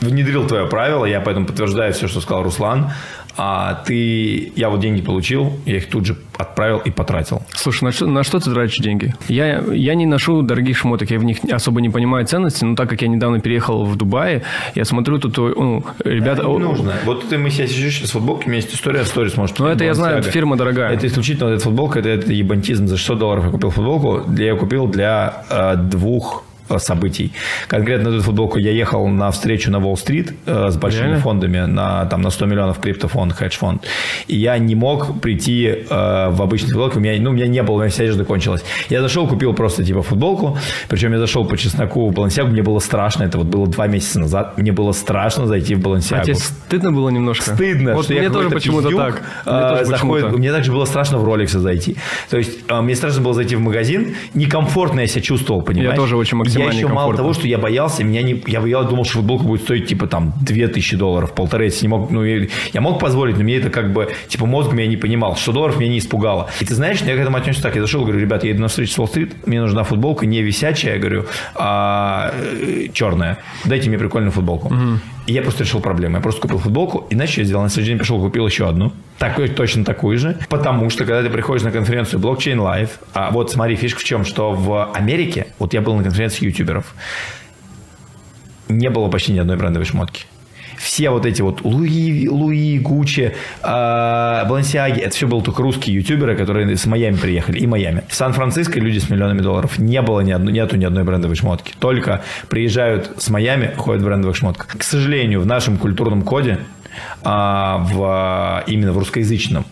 внедрил твое правило, я поэтому подтверждаю все, что сказал Руслан. А ты, я вот деньги получил, я их тут же отправил и потратил. Слушай, на что, на что ты тратишь деньги? Я, я не ношу дорогих шмоток, я в них особо не понимаю ценности, но так как я недавно переехал в Дубае, я смотрю тут, ну, ребята... Не нужно. Вот ты, мы сейчас сидишь сейчас в футболке, у меня есть история в сторис, может Ну, это я знаю, это фирма дорогая. Это исключительно вот эта футболка, это, это ебантизм. За 600 долларов я купил футболку. Я ее купил для э, двух событий. Конкретно эту футболку я ехал на встречу на Уолл-стрит э, с большими Реально? фондами на, там, на 100 миллионов криптофонд, хедж-фонд. И я не мог прийти э, в обычной футболке. У меня, ну, у меня не было, у меня вся одежда кончилась. Я зашел, купил просто типа футболку. Причем я зашел по чесноку в Balenciaga. Мне было страшно. Это вот было два месяца назад. Мне было страшно зайти в Balenciaga. А тебе стыдно было немножко? Стыдно, Вот что мне я тоже почему-то так. Мне а, тоже заходит- почему-то. Мне также было страшно в Rolex зайти. То есть а, мне страшно было зайти в магазин, некомфортно я себя чувствовал, понимаешь? тоже очень максимально Я еще мало некомфортно. того, что я боялся, меня не, я, я думал, что футболка будет стоить типа там 2000 долларов, полторы, если не мог, ну я, я мог позволить, но мне это как бы, типа мозгом я не понимал, что долларов меня не испугало. И ты знаешь, я к этому отнесся так, я зашел, говорю, ребят, я иду на встречу с Уолл-стрит, мне нужна футболка не висячая, я говорю, а э, черная, дайте мне прикольную футболку. И я просто решил проблему. Я просто купил футболку, и знаешь, что я сделал? На следующий день пришел, купил еще одну. Такой, точно такую же. Потому что, когда ты приходишь на конференцию Blockchain Live, а вот смотри, фишка в чем, что в Америке, вот я был на конференции ютуберов, не было почти ни одной брендовой шмотки. Все вот эти вот Луи, Луи Гуччи, э, Балансиаги, это все были только русские ютуберы, которые с Майами приехали, и Майами. В Сан-Франциско люди с миллионами долларов не было ни одной, нету ни одной брендовой шмотки. Только приезжают с Майами, ходят в брендовых шмотках. К сожалению, в нашем культурном коде а, в, именно в русскоязычном.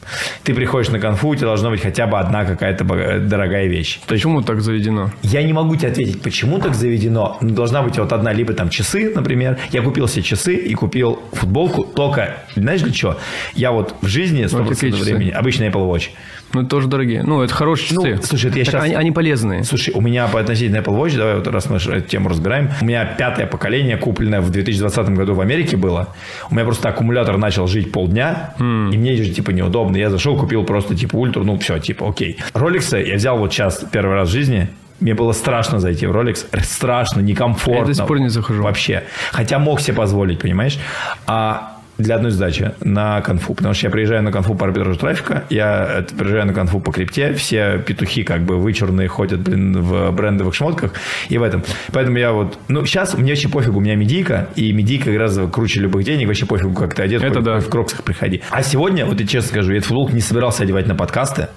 Ты приходишь на конфу, у тебя должна быть хотя бы одна какая-то дорогая вещь. Почему так заведено? я не могу тебе ответить, почему так заведено. Но Должна быть вот одна, либо там часы, например. Я купил себе часы и купил футболку. Только, знаешь для чего? Я вот в жизни 100% Ну, какие часы? времени, обычно Apple Watch. Ну, это тоже дорогие. Ну, это хорошие Ну, часы. слушай, это я Так щас- они, они полезные. Слушай, у меня по относительно Apple Watch, давай вот раз мы эту тему разбираем, у меня пятое поколение, купленное в 2020 году в Америке было. У меня просто аккумулятор начал жить полдня, и мне же типа неудобно. Я зашел, купил просто типа ультру, ну все, типа окей. Роликсы я взял вот сейчас первый раз в жизни, мне было страшно зайти в Rolex. Страшно, некомфортно. Я до сих пор не захожу. Вообще. Хотя мог себе позволить, понимаешь? А для одной задачи на конфу. Потому что я приезжаю на конфу по арбитражу трафика, я э, приезжаю на конфу по крипте, все петухи как бы вычурные ходят, блин, в брендовых шмотках и в этом. Поэтому я вот... Ну, сейчас мне вообще пофигу, у меня медийка, и медийка гораздо круче любых денег, вообще пофигу, как ты одет, Это хоть- да. в кроксах приходи. А сегодня, вот я честно скажу, я эту футболку не собирался одевать на подкасты,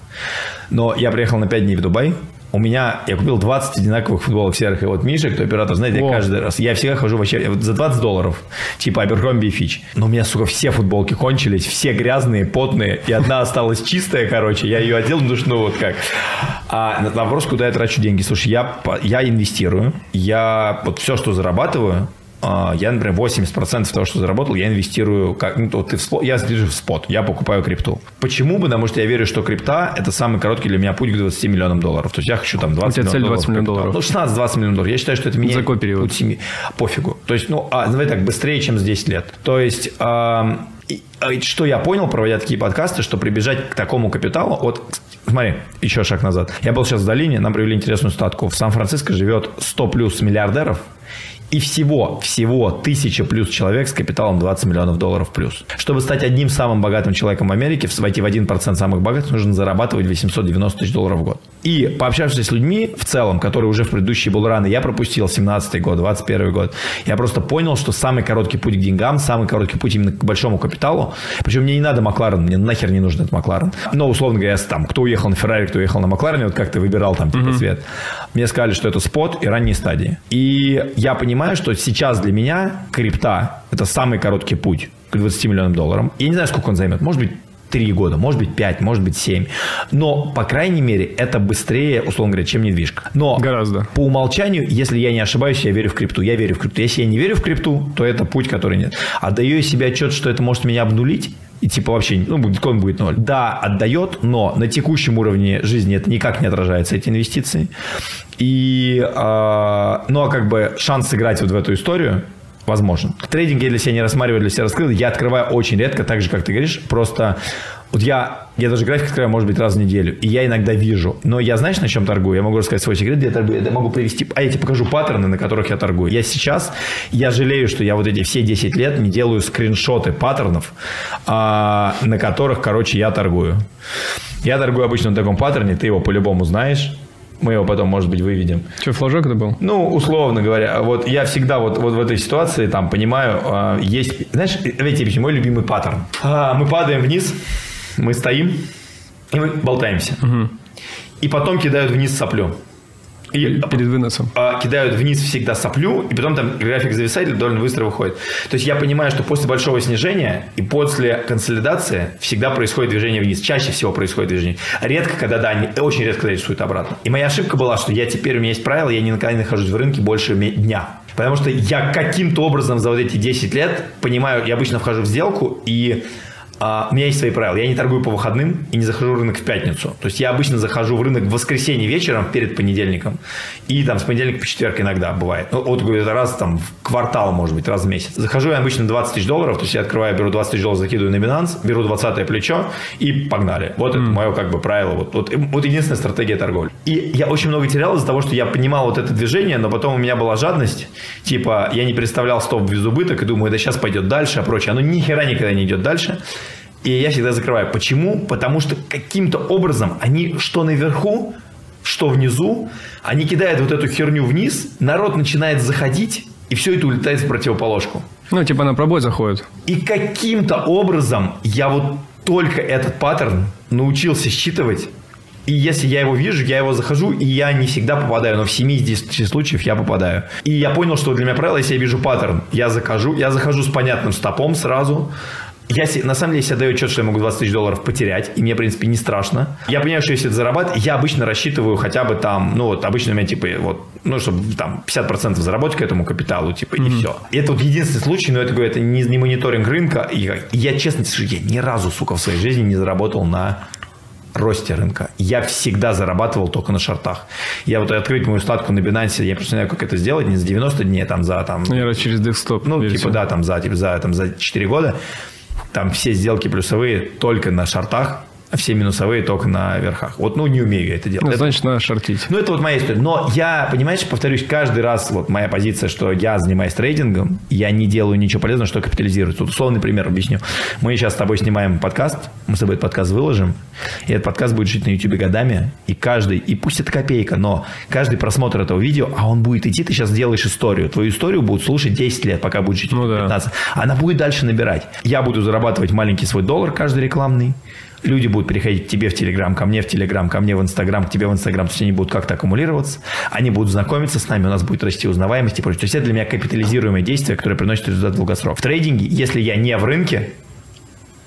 но я приехал на 5 дней в Дубай, у меня, я купил 20 одинаковых футболок серых. И вот Миша, кто оператор, знаете, я каждый раз, я всегда хожу вообще я за 20 долларов, типа Abercrombie и Fitch. Но у меня, сука, все футболки кончились, все грязные, потные, и одна осталась чистая, короче, я ее одел, ну, что, ну, вот как. А на вопрос, куда я трачу деньги. Слушай, я, я инвестирую, я вот все, что зарабатываю, я, например, 80% того, что заработал, я инвестирую, как, ну, вот ты в спот, я движу в спот, я покупаю крипту. Почему? Потому что я верю, что крипта – это самый короткий для меня путь к 20 миллионам долларов. То есть я хочу там 20 тебя цель миллионов 20 миллионов долларов. Ну, 16-20 миллионов долларов. Я считаю, что это меня За какой период? путь семьи. Пофигу. То есть, ну, а, давай так, быстрее, чем за 10 лет. То есть, а, и что я понял, проводя такие подкасты, что прибежать к такому капиталу, вот Смотри, еще шаг назад. Я был сейчас в долине, нам привели интересную статку. В Сан-Франциско живет 100 плюс миллиардеров, И всего, всего тысяча плюс человек с капиталом 20 миллионов долларов плюс. Чтобы стать одним самым богатым человеком в Америке, войти в 1% самых богатых, нужно зарабатывать 890 тысяч долларов в год. И пообщавшись с людьми в целом, которые уже в предыдущие булраны, я пропустил 17 год, 21 год, я просто понял, что самый короткий путь к деньгам, самый короткий путь именно к большому капиталу, причем мне не надо Макларен, мне нахер не нужен этот Макларен. Но, условно говоря, там, кто уехал на Феррари, кто уехал на Макларене, вот как ты выбирал там типа mm-hmm. цвет, мне сказали, что это спот и ранние стадии. И я понимаю, что сейчас для меня крипта – это самый короткий путь к 20 миллионам долларов. Я не знаю, сколько он займет. Может быть, 3 года, может быть 5, может быть 7. Но, по крайней мере, это быстрее, условно говоря, чем недвижка. Но Гораздо. по умолчанию, если я не ошибаюсь, я верю в крипту. Я верю в крипту. Если я не верю в крипту, то это путь, который нет. Отдаю себе отчет, что это может меня обнулить, и типа вообще, ну, биткоин будет ноль. Да, отдает, но на текущем уровне жизни это никак не отражается, эти инвестиции. И, э, ну, а как бы шанс сыграть вот в эту историю возможен. Трейдинг я для себя не рассматриваю, для себя раскрыл. Я открываю очень редко, так же, как ты говоришь. Просто вот я, я даже график открываю, может быть, раз в неделю. И я иногда вижу. Но я, знаешь, на чем торгую? Я могу рассказать свой секрет, где я торгую. Я могу привести... А я тебе покажу паттерны, на которых я торгую. Я сейчас, я жалею, что я вот эти все 10 лет не делаю скриншоты паттернов, а, на которых, короче, я торгую. Я торгую обычно на таком паттерне, ты его по-любому знаешь. Мы его потом, может быть, выведем. Что, флажок это был? Ну, условно говоря, вот я всегда вот, вот в этой ситуации там понимаю, э, есть, знаешь, видите, мой любимый паттерн. А, мы падаем вниз, мы стоим, и мы болтаемся. Угу. И потом кидают вниз соплю. И перед выносом. А, кидают вниз всегда соплю, и потом там график зависает довольно быстро выходит. То есть я понимаю, что после большого снижения и после консолидации всегда происходит движение вниз. Чаще всего происходит движение. Редко, когда да, они очень редко когда рисуют обратно. И моя ошибка была, что я теперь, у меня есть правило, я никогда не нахожусь в рынке больше дня. Потому что я каким-то образом за вот эти 10 лет понимаю, я обычно вхожу в сделку и а, у меня есть свои правила. Я не торгую по выходным и не захожу в рынок в пятницу. То есть я обычно захожу в рынок в воскресенье вечером перед понедельником. И там с понедельника по четверг иногда бывает. Ну, вот это раз там в квартал, может быть, раз в месяц. Захожу я обычно 20 тысяч долларов. То есть я открываю, беру 20 тысяч долларов, закидываю на Binance, беру 20 плечо и погнали. Вот mm. это мое как бы правило. Вот, вот, вот единственная стратегия торговли. И я очень много терял из-за того, что я понимал вот это движение, но потом у меня была жадность. Типа я не представлял стоп без убыток и думаю, да сейчас пойдет дальше, а прочее. Оно ни хера никогда не идет дальше. И я всегда закрываю. Почему? Потому что каким-то образом они что наверху, что внизу, они кидают вот эту херню вниз, народ начинает заходить, и все это улетает в противоположку. Ну, типа на пробой заходит. И каким-то образом я вот только этот паттерн научился считывать. И если я его вижу, я его захожу, и я не всегда попадаю, но в 7 из 10 случаев я попадаю. И я понял, что для меня правило, если я вижу паттерн, я захожу, я захожу с понятным стопом сразу, я на самом деле себе даю отчет, что я могу 20 тысяч долларов потерять, и мне, в принципе, не страшно. Я понимаю, что если это зарабатывать, я обычно рассчитываю хотя бы там, ну вот обычно у меня типа вот, ну чтобы там 50% заработать к этому капиталу, типа, mm-hmm. и все. И это вот единственный случай, но это, говорю, это не, не мониторинг рынка. И я честно скажу, я ни разу, сука, в своей жизни не заработал на росте рынка. Я всегда зарабатывал только на шортах. Я вот открыть мою статку на Binance, я просто не знаю, как это сделать, не за 90 дней, а там за там... Наверное, через десктоп. Ну, версию. типа, да, там за, типа, за, там, за 4 года. Там все сделки плюсовые только на шортах, а все минусовые только на верхах. Вот, ну, не умею я это делать. Ну, это, значит, надо шортить. Ну, это вот моя история. Но я, понимаешь, повторюсь, каждый раз вот моя позиция, что я занимаюсь трейдингом, я не делаю ничего полезного, что капитализирует. Тут условный пример объясню. Мы сейчас с тобой снимаем подкаст, мы с тобой этот подкаст выложим, и этот подкаст будет жить на YouTube годами, и каждый, и пусть это копейка, но каждый просмотр этого видео, а он будет идти, ты сейчас делаешь историю. Твою историю будут слушать 10 лет, пока будет жить ну, 15. Да. Она будет дальше набирать. Я буду зарабатывать маленький свой доллар каждый рекламный, люди будут переходить к тебе в Телеграм, ко мне в Телеграм, ко мне в Инстаграм, к тебе в Инстаграм, то есть они будут как-то аккумулироваться, они будут знакомиться с нами, у нас будет расти узнаваемость и прочее. То есть это для меня капитализируемое действие, которое приносит результат в долгосрок. В трейдинге, если я не в рынке,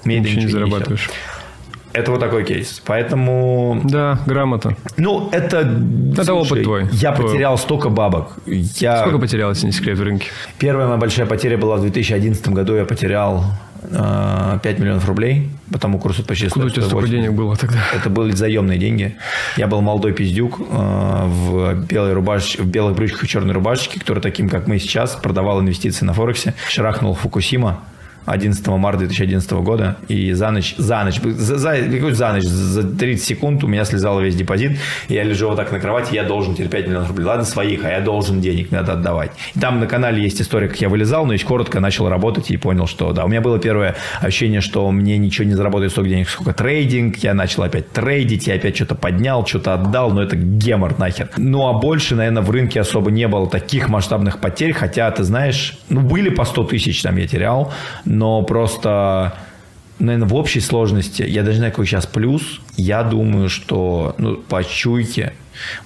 мне ничего не зарабатываешь. Несет. Это вот такой кейс. Поэтому... Да, грамота. Ну, это... Это слушай, опыт твой. Я твой. потерял столько бабок. Я... Сколько потерял, если не секрет, в рынке? Первая моя большая потеря была в 2011 году. Я потерял 5 э, миллионов рублей, потому курсу почти Откуда у тебя столько денег было тогда? Это были заемные деньги. Я был молодой пиздюк э, в, белой рубаш... в белых брючках и черной рубашечке, который таким, как мы сейчас, продавал инвестиции на Форексе. Шарахнул Фукусима 11 марта 2011 года, и за ночь, за ночь, за, за, за ночь, за 30 секунд у меня слезал весь депозит, я лежу вот так на кровати, я должен теперь 5 миллионов рублей. Ладно, своих, а я должен денег, надо отдавать. И там на канале есть история, как я вылезал, но есть коротко начал работать и понял, что да, у меня было первое ощущение, что мне ничего не заработает столько денег, сколько трейдинг, я начал опять трейдить, я опять что-то поднял, что-то отдал, но это гемор нахер. Ну, а больше, наверное, в рынке особо не было таких масштабных потерь, хотя, ты знаешь, ну, были по 100 тысяч там я терял, но просто наверное, в общей сложности, я даже не знаю, какой сейчас плюс, я думаю, что ну, по чуйке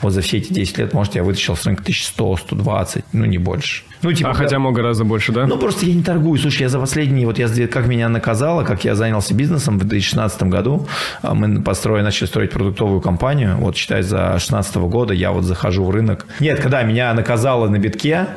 вот за все эти 10 лет, может, я вытащил с рынка 1100, 120, ну, не больше. Ну, типа, а хотя мог гораздо больше, да? Ну, просто я не торгую. Слушай, я за последние, вот я, как меня наказало, как я занялся бизнесом в 2016 году, а, мы построили, начали строить продуктовую компанию, вот, считай, за 2016 года я вот захожу в рынок. Нет, когда меня наказало на битке,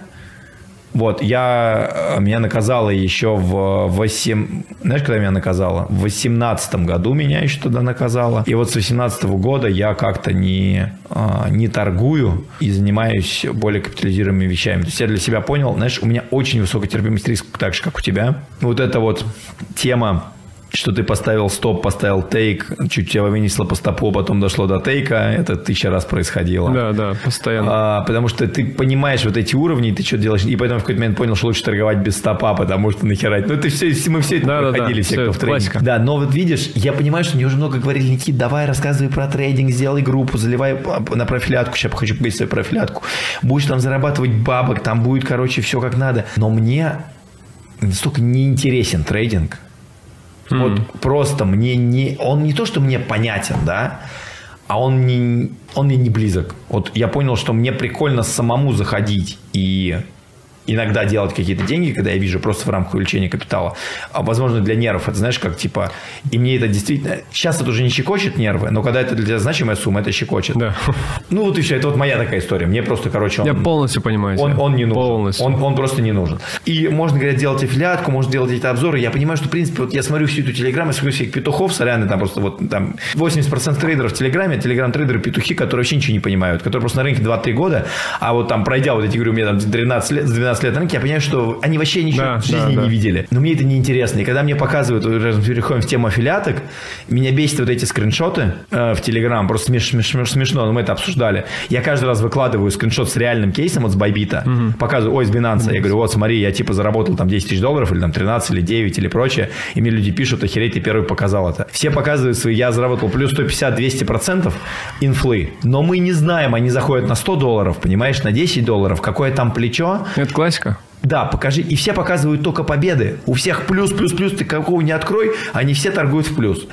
вот, я, э, меня наказало еще в 8... Знаешь, когда меня наказало? В 18 году меня еще тогда наказало. И вот с 18 года я как-то не, а, не торгую и занимаюсь более капитализируемыми вещами. То есть я для себя понял, знаешь, у меня очень высокая терпимость риска, так же, как у тебя. Вот эта вот тема что ты поставил стоп, поставил тейк, чуть тебя вынесло по стопу, потом дошло до тейка, это тысяча раз происходило. Да, да, постоянно. А, потому что ты понимаешь вот эти уровни, ты что делаешь, и поэтому в какой-то момент понял, что лучше торговать без стопа, потому что нахера. Ну, ты все, мы все это да, проходили, да, да. все, кто в трейдинг. Да, но вот видишь, я понимаю, что мне уже много говорили, Никит, давай рассказывай про трейдинг, сделай группу, заливай на профилятку, сейчас хочу поговорить свою профилятку, будешь там зарабатывать бабок, там будет, короче, все как надо. Но мне настолько неинтересен трейдинг, Mm. Вот просто мне не... Он не то, что мне понятен, да, а он, не, он мне не близок. Вот я понял, что мне прикольно самому заходить и иногда делать какие-то деньги, когда я вижу просто в рамках увеличения капитала. А, возможно, для нервов это, знаешь, как типа... И мне это действительно... Сейчас это уже не щекочет нервы, но когда это для тебя значимая сумма, это щекочет. Да. Ну вот и все. Это вот моя такая история. Мне просто, короче, он... Я полностью понимаю. Он, он не нужен. Полностью. Он, он просто не нужен. И можно, говорят, делать аффилиатку, можно делать эти обзоры. Я понимаю, что, в принципе, вот я смотрю всю эту телеграмму, я смотрю всех петухов, сорян, там просто вот там 80% трейдеров в телеграме, телеграм-трейдеры петухи, которые вообще ничего не понимают, которые просто на рынке 2-3 года, а вот там пройдя вот эти, говорю, у меня там 13 лет, 12 лет на рынке, я понимаю, что они вообще ничего да, в жизни да, не да. видели. Но мне это не интересно. И когда мне показывают, переходим в тему аффилиаток, меня бесит вот эти скриншоты э, в Телеграм. Просто смеш, смеш, смешно, но мы это обсуждали. Я каждый раз выкладываю скриншот с реальным кейсом вот с Байбита. Угу. Показываю, ой, с Binance. Я говорю, вот смотри, я типа заработал там 10 тысяч долларов, или там 13, или 9, или прочее. И мне люди пишут, охереть, ты первый показал это. Все показывают свои, я заработал плюс 150-200% инфлы. Но мы не знаем, они заходят на 100 долларов, понимаешь, на 10 долларов. Какое там плечо? Это классика. Да, покажи. И все показывают только победы. У всех плюс, плюс, плюс. Ты какого не открой, они все торгуют в плюс.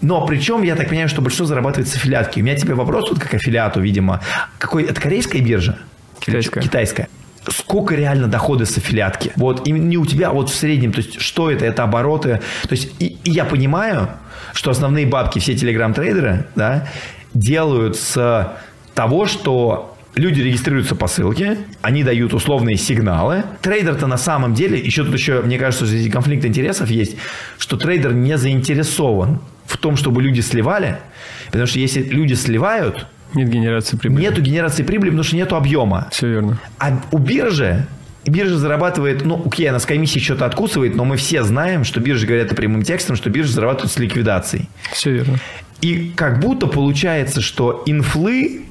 Но причем, я так понимаю, что большинство зарабатывает с аффилиатки. У меня тебе вопрос, вот как аффилиату, видимо. Какой, это корейская биржа? Китайская. Китайская. Сколько реально доходы с аффилиатки? Вот именно не у тебя, а вот в среднем. То есть, что это? Это обороты. То есть, и, и я понимаю, что основные бабки все телеграм-трейдеры, да, делают с того, что люди регистрируются по ссылке, они дают условные сигналы. Трейдер-то на самом деле, еще тут еще, мне кажется, что здесь конфликт интересов есть, что трейдер не заинтересован в том, чтобы люди сливали, потому что если люди сливают, нет генерации прибыли. Нету генерации прибыли, потому что нету объема. Все верно. А у биржи биржа зарабатывает, ну, окей, она с комиссии что-то откусывает, но мы все знаем, что биржи говорят это прямым текстом, что биржа зарабатывает с ликвидацией. Все верно. И как будто получается, что инфлы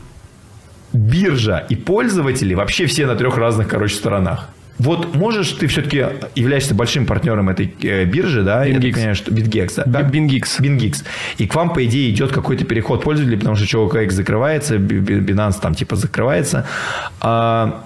биржа и пользователи вообще все на трех разных, короче, сторонах. Вот можешь, ты все-таки являешься большим партнером этой э, биржи, да? Я понимаю, что BitGex, да? BingX. BingX. И к вам, по идее, идет какой-то переход пользователей, потому что OKX закрывается, Binance там типа закрывается. А,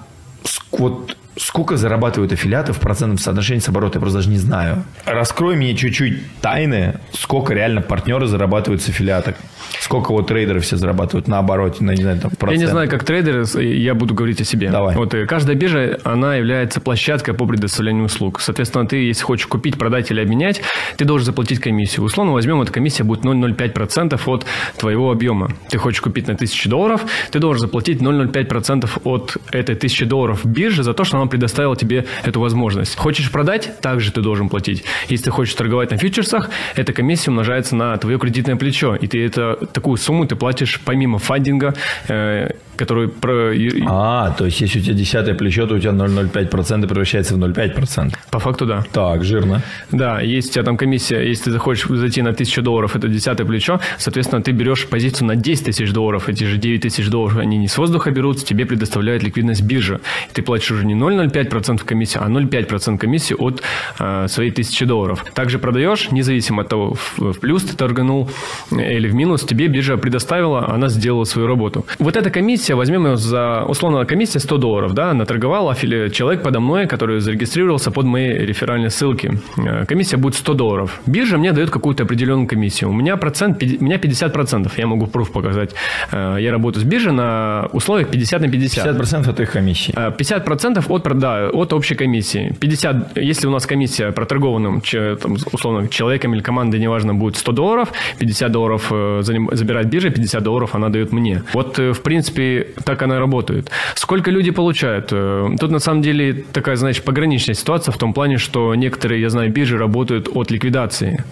вот Сколько зарабатывают аффилиаты в процентном соотношении с оборотом, я просто даже не знаю. Раскрой мне чуть-чуть тайны, сколько реально партнеры зарабатывают с аффилиаток. Сколько вот трейдеры все зарабатывают на обороте, на, не знаю, там, процент. Я не знаю, как трейдеры, я буду говорить о себе. Давай. Вот э, каждая биржа, она является площадкой по предоставлению услуг. Соответственно, ты, если хочешь купить, продать или обменять, ты должен заплатить комиссию. Условно возьмем, эта комиссия будет 0,05% от твоего объема. Ты хочешь купить на 1000 долларов, ты должен заплатить 0,05% от этой 1000 долларов биржи за то, что она предоставила тебе эту возможность. Хочешь продать, также ты должен платить. Если ты хочешь торговать на фьючерсах, эта комиссия умножается на твое кредитное плечо, и ты это, такую сумму ты платишь помимо фандинга, э, который про... А, то есть если у тебя десятое плечо, то у тебя 0,05% превращается в 0,5%. По факту, да. Так, жирно. Да, есть у тебя там комиссия, если ты захочешь зайти на 1000 долларов, это десятое плечо, соответственно, ты берешь позицию на 10 тысяч долларов, эти же 9 тысяч долларов, они не с воздуха берут, тебе предоставляет ликвидность биржа. И ты платишь уже не 0,05% комиссии, а 0,5% комиссии от э, своей 1000 долларов. Также продаешь, независимо от того, в, в плюс ты торганул или в минус, тебе биржа предоставила, она сделала свою работу. Вот эта комиссия, возьмем ее за, условно, комиссия 100 долларов, да, наторговал человек подо мной, который зарегистрировался под моей реферальной ссылки. Э, комиссия будет 100 долларов. Биржа мне дает какую-то определенную комиссию. У меня процент, у меня 50%, я могу пруф показать. Э, я работаю с биржей на условиях 50 на 50. 50% от их комиссии. 50% от, да, от общей комиссии. 50, если у нас комиссия проторгованным, там, условно, человеком или командой, неважно, будет 100 долларов, 50 долларов э, забирает биржа, 50 долларов она дает мне. Вот, в принципе, так она работает. Сколько люди получают? Тут, на самом деле, такая, значит, пограничная ситуация в том плане, что некоторые, я знаю, биржи работают от ликвидации.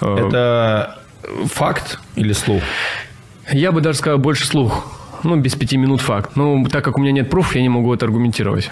Это факт или слух? Я бы даже сказал больше слух. Ну, без пяти минут факт. Но так как у меня нет пруф, я не могу это аргументировать.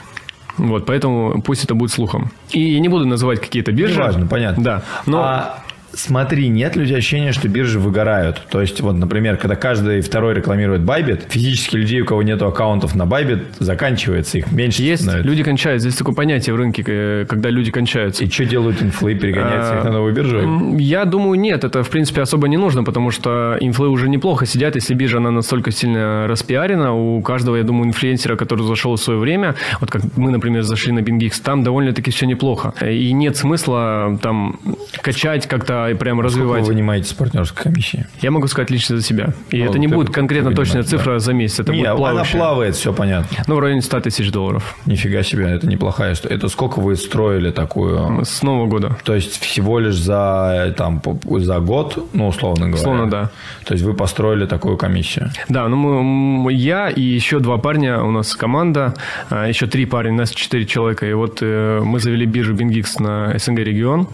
Вот, поэтому пусть это будет слухом. И я не буду называть какие-то биржи. Важно, понятно. Да. Но... А Смотри, нет ли у тебя ощущения, что биржи выгорают? То есть, вот, например, когда каждый второй рекламирует Bybit, физически людей, у кого нет аккаунтов на Bybit, заканчивается, их меньше Есть, становится. люди кончаются. Есть такое понятие в рынке, э, когда люди кончаются. И что делают инфлы? Перегоняются их на новую биржу? Я думаю, нет. Это, в принципе, особо не нужно, потому что инфлы уже неплохо сидят, если биржа, она настолько сильно распиарена. У каждого, я думаю, инфлюенсера, который зашел в свое время, вот как мы, например, зашли на BingX, там довольно-таки все неплохо. И нет смысла там качать как-то и прям развивать. Сколько вы вынимаете с партнерской комиссии? Я могу сказать лично за себя. И ну, это не будет конкретно точная цифра да. за месяц. Это не, будет плавающая. она плавает, все понятно. Ну, в районе 100 тысяч долларов. Нифига себе, это неплохая история. Это сколько вы строили такую? С Нового года. То есть, всего лишь за, там, за год, ну, условно говоря. Условно, да. То есть, вы построили такую комиссию? Да, ну, мы, я и еще два парня, у нас команда, а, еще три парня, у нас четыре человека. И вот э, мы завели биржу BingX на СНГ регион.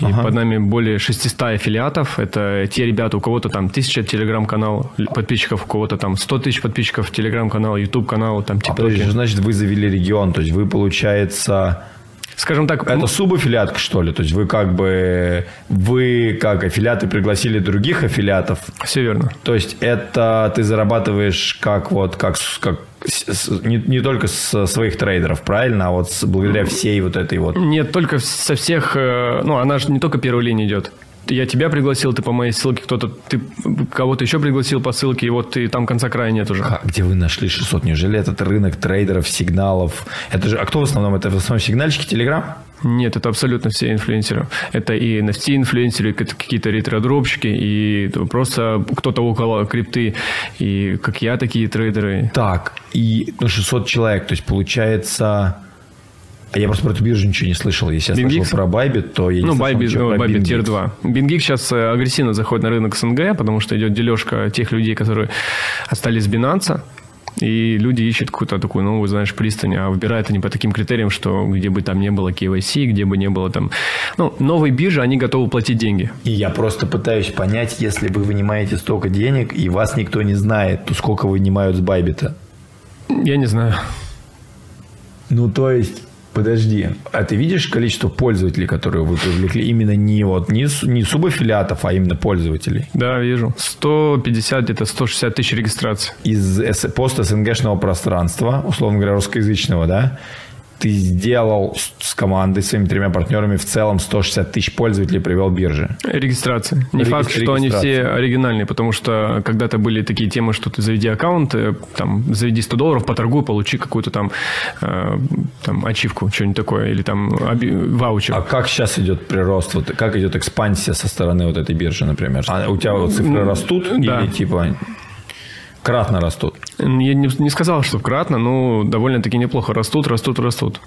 И ага. под нами более 600 аффилиатов. Это те ребята, у кого-то там тысяча телеграм-канал подписчиков, у кого-то там 100 тысяч подписчиков телеграм-канал, YouTube канал, там типа. А, подожди, что значит вы завели регион? То есть вы, получается, скажем так... Это субаффилиатка, что ли? То есть вы как бы... Вы как аффилиаты пригласили других аффилиатов? Все верно. То есть это ты зарабатываешь как вот... Как, как не, не только с своих трейдеров, правильно, а вот благодаря всей вот этой вот... Нет, только со всех... Э, ну, она же не только первой линии идет я тебя пригласил, ты по моей ссылке, кто-то, ты кого-то еще пригласил по ссылке, и вот ты там конца края нет уже. Как, где вы нашли 600? Неужели этот рынок трейдеров, сигналов? Это же, а кто в основном? Это в основном сигнальщики Телеграм? Нет, это абсолютно все инфлюенсеры. Это и NFT-инфлюенсеры, какие-то ретродропщики, и просто кто-то около крипты, и как я, такие трейдеры. Так, и ну, 600 человек, то есть получается а я просто про эту биржу ничего не слышал. Если я слышал про Bybit, то я не ну, слышал Bybit, ну, Bybit Tier 2. BingX сейчас э, агрессивно заходит на рынок СНГ, потому что идет дележка тех людей, которые остались с Binance. И люди ищут какую-то такую новую, знаешь, пристань, а выбирают они по таким критериям, что где бы там не было KYC, где бы не было там... Ну, новые биржи, они готовы платить деньги. И я просто пытаюсь понять, если вы вынимаете столько денег, и вас никто не знает, то сколько вынимают с Байбита? Я не знаю. Ну, то есть, Подожди, а ты видишь количество пользователей, которые вы привлекли? Именно не, вот, не, не субаффилиатов, а именно пользователей? Да, вижу. 150, где-то 160 тысяч регистраций. Из пост-СНГшного пространства, условно говоря, русскоязычного, да, ты сделал с командой, своими тремя партнерами в целом 160 тысяч пользователей привел биржи. Регистрации. Не Реги- факт, что они все оригинальные, потому что когда-то были такие темы, что ты заведи аккаунт, э, там, заведи 100 долларов, поторгуй, получи какую-то там, э, там ачивку, что-нибудь такое, или там ваучер. А как сейчас идет прирост, вот, как идет экспансия со стороны вот этой биржи, например? А у тебя вот цифры растут да. или типа кратно растут? Я не, не сказал, что кратно, но довольно-таки неплохо растут, растут, растут.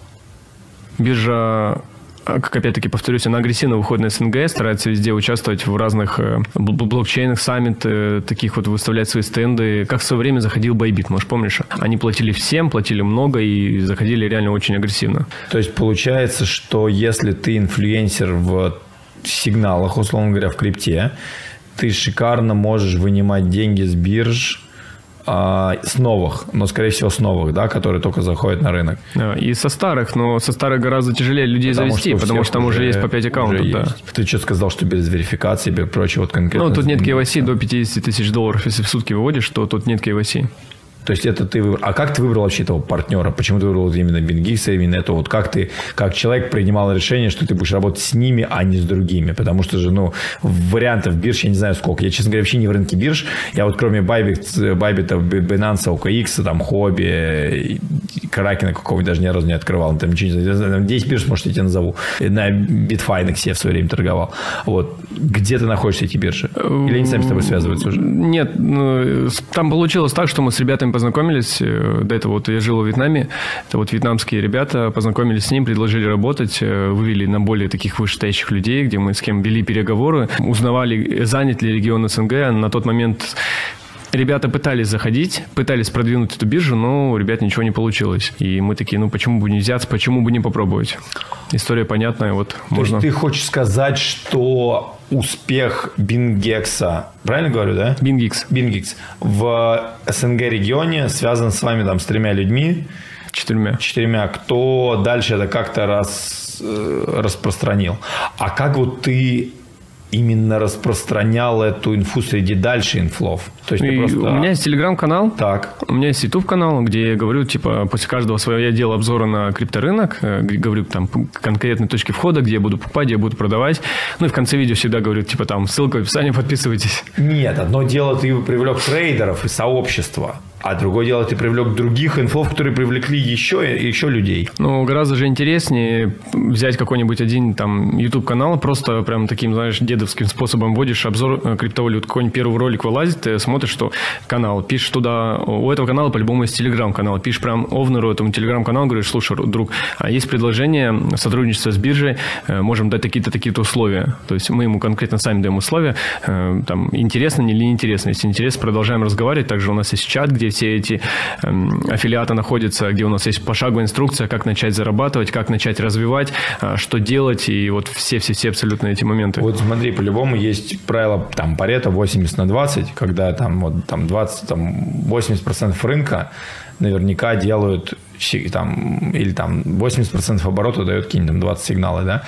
Биржа а, как опять-таки повторюсь, она агрессивно выходит на СНГ, старается везде участвовать в разных э, блокчейнах, саммит, э, таких вот выставлять свои стенды. Как в свое время заходил Байбит, может, помнишь? Они платили всем, платили много и заходили реально очень агрессивно. То есть получается, что если ты инфлюенсер в сигналах, условно говоря, в крипте, ты шикарно можешь вынимать деньги с бирж, а, с новых, но, скорее всего, с новых, да, которые только заходят на рынок. И со старых, но со старых гораздо тяжелее людей потому завести, что потому что там уже есть по 5 аккаунтов. Да. Ты что сказал, что без верификации, без прочего вот конкретно? Ну, тут нет KYC до 50 тысяч долларов. Если в сутки выводишь, то тут нет KYC. То есть это ты выбрал. А как ты выбрал вообще этого партнера? Почему ты выбрал именно Бингикса, именно это? Вот как ты, как человек принимал решение, что ты будешь работать с ними, а не с другими? Потому что же, ну, вариантов бирж я не знаю сколько. Я, честно говоря, вообще не в рынке бирж. Я вот кроме Байбит, Байбита, Binance, OKX, там, Хобби, Кракена какого даже ни разу не открывал. Там ничего не знаю. 10 бирж, может, я тебе назову. На Bitfinex я в свое время торговал. Вот. Где ты находишься, эти биржи? Или они сами с тобой связываются уже? Нет, ну, там получилось так, что мы с ребятами познакомились. Э, до этого вот я жил в Вьетнаме. Это вот вьетнамские ребята познакомились с ним, предложили работать, э, вывели на более таких вышестоящих людей, где мы с кем вели переговоры, узнавали, занят ли регион СНГ. На тот момент Ребята пытались заходить, пытались продвинуть эту биржу, но у ребят ничего не получилось. И мы такие, ну почему бы не взяться, почему бы не попробовать? История понятная, вот То можно. есть ты хочешь сказать, что успех Бингекса, правильно говорю, да? Бингикс. Бингикс в СНГ регионе связан с вами там с тремя людьми. Четырьмя. Четырьмя. Кто дальше это как-то раз, э, распространил. А как вот ты именно распространял эту инфу среди дальше инфлов. То есть просто... У меня есть телеграм-канал. Так. У меня есть YouTube канал, где я говорю, типа, после каждого своего я делаю обзоры на крипторынок, э, говорю там конкретные точки входа, где я буду покупать, где я буду продавать. Ну и в конце видео всегда говорю, типа, там, ссылка в описании, подписывайтесь. Нет, одно дело, ты привлек трейдеров и сообщество. А другое дело, ты привлек других инфов, которые привлекли еще, еще людей. Ну, гораздо же интереснее взять какой-нибудь один там YouTube канал, просто прям таким, знаешь, дедовским способом вводишь обзор э, криптовалют. Какой-нибудь первый ролик вылазит, ты смотришь, что канал, пишешь туда, у этого канала по-любому есть телеграм-канал, пишешь прям овнеру этому телеграм-каналу, говоришь, слушай, друг, а есть предложение сотрудничества с биржей, э, можем дать такие-то, такие-то условия. То есть мы ему конкретно сами даем условия, э, там, интересно или неинтересно. Если интересно, продолжаем разговаривать. Также у нас есть чат, где все эти эм, аффилиаты находятся, где у нас есть пошаговая инструкция, как начать зарабатывать, как начать развивать, э, что делать, и вот все-все-все абсолютно эти моменты. Вот смотри, по-любому есть правило там Парета 80 на 20, когда там вот там 20, там 80% рынка наверняка делают там, или там 80% оборота дает какие-нибудь там 20 сигналы, да,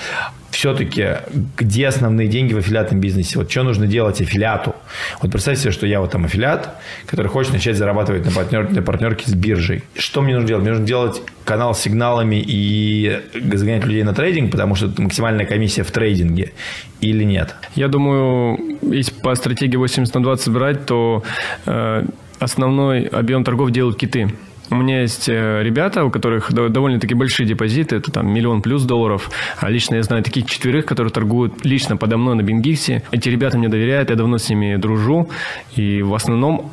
все-таки где основные деньги в аффилиатном бизнесе? Вот что нужно делать аффилиату? Вот представьте себе, что я вот там аффилиат, который хочет начать зарабатывать на, партнер, на партнерке с биржей. Что мне нужно делать? Мне нужно делать канал с сигналами и загонять людей на трейдинг, потому что это максимальная комиссия в трейдинге или нет? Я думаю, если по стратегии 80 на 20 брать, то э, основной объем торгов делают киты. У меня есть э, ребята, у которых довольно-таки большие депозиты, это там миллион плюс долларов. А лично я знаю таких четверых, которые торгуют лично подо мной на Бингиксе. Эти ребята мне доверяют, я давно с ними дружу. И в основном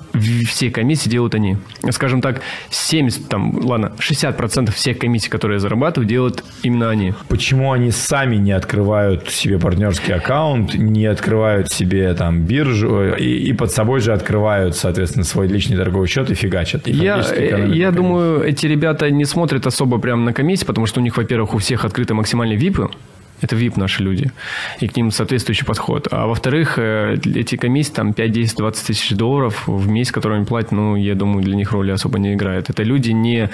все комиссии делают они. Скажем так, 70, там, ладно, 60% всех комиссий, которые я зарабатываю, делают именно они. Почему они сами не открывают себе партнерский аккаунт, не открывают себе там биржу и, и под собой же открывают, соответственно, свой личный торговый счет и фигачат? И я, я думаю, эти ребята не смотрят особо прямо на комиссии, потому что у них, во-первых, у всех открыты максимальные випы, это VIP наши люди. И к ним соответствующий подход. А во-вторых, э, эти комиссии, там 5, 10, 20 тысяч долларов в месяц, которые они платят, ну, я думаю, для них роли особо не играет. Это люди не,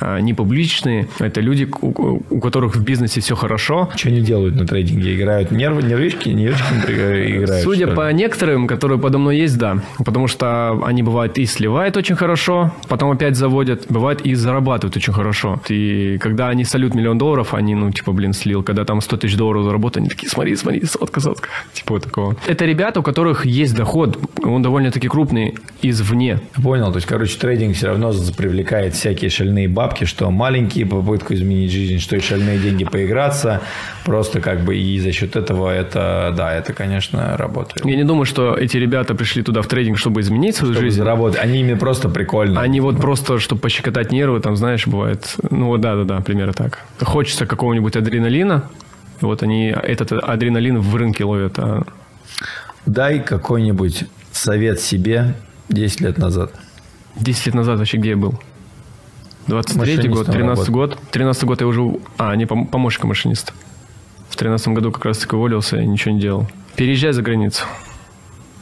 а, не публичные, это люди, у, у которых в бизнесе все хорошо. Что они делают на трейдинге? Играют нервы, нервишки, нервишки играют? Судя по некоторым, которые подо мной есть, да. Потому что они бывают и сливают очень хорошо, потом опять заводят, бывает и зарабатывают очень хорошо. И когда они солют миллион долларов, они, ну, типа, блин, слил. Когда там 100 тысяч тысяч долларов заработать, они такие, смотри, смотри, сотка, сотка. Типа вот такого. Это ребята, у которых есть доход, он довольно-таки крупный извне. Понял, то есть, короче, трейдинг все равно привлекает всякие шальные бабки, что маленькие попытку изменить жизнь, что и шальные деньги поиграться, просто как бы и за счет этого это, да, это, конечно, работает. Я не думаю, что эти ребята пришли туда в трейдинг, чтобы изменить свою чтобы жизнь. заработать. Они именно просто прикольные. Они вот просто, чтобы пощекотать нервы, там, знаешь, бывает, ну вот да-да-да, примерно так. Хочется какого-нибудь адреналина, вот они этот адреналин в рынке ловят. А... Дай какой-нибудь совет себе 10 лет назад. 10 лет назад вообще где я был? 23 год, 13 год. 13 год я уже... А, не помощник машиниста. В 13 году как раз таки уволился и ничего не делал. Переезжай за границу.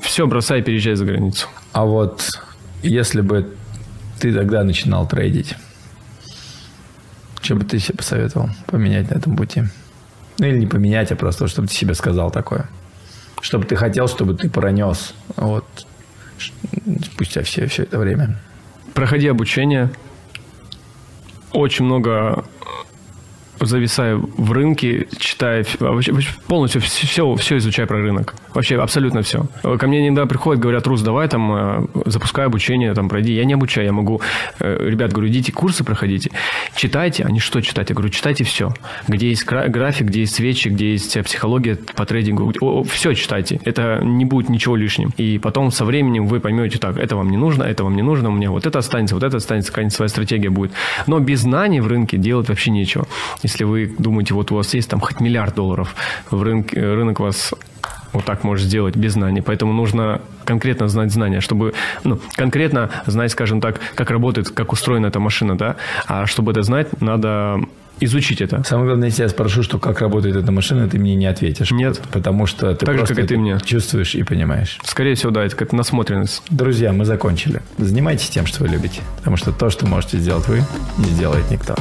Все, бросай, переезжай за границу. А вот если бы ты тогда начинал трейдить, что бы ты себе посоветовал поменять на этом пути? Ну, или не поменять, а просто, чтобы ты себе сказал такое. Чтобы ты хотел, чтобы ты пронес вот, спустя все, все это время. Проходи обучение. Очень много зависаю в рынке, читая полностью все, все изучаю про рынок. Вообще абсолютно все. Ко мне иногда приходят, говорят, Рус, давай там э, запускай обучение, там пройди. Я не обучаю, я могу, э, ребят, говорю, идите курсы проходите, читайте. Они что читать? Я говорю, читайте все. Где есть график, где есть свечи, где есть психология по трейдингу. Все читайте. Это не будет ничего лишним. И потом со временем вы поймете, так, это вам не нужно, это вам не нужно, у меня вот это останется, вот это останется, какая-нибудь своя стратегия будет. Но без знаний в рынке делать вообще нечего. Если вы думаете, вот у вас есть там хоть миллиард долларов, в рынке, рынок вас вот так может сделать без знаний. Поэтому нужно конкретно знать знания, чтобы, ну, конкретно знать, скажем так, как работает, как устроена эта машина, да. А чтобы это знать, надо изучить это. Самое главное, если я спрошу, что как работает эта машина, ты мне не ответишь. Нет. Потому что ты так просто же, как и ты мне. чувствуешь и понимаешь. Скорее всего, да, это как насмотренность. Друзья, мы закончили. Занимайтесь тем, что вы любите. Потому что то, что можете сделать вы, не сделает никто.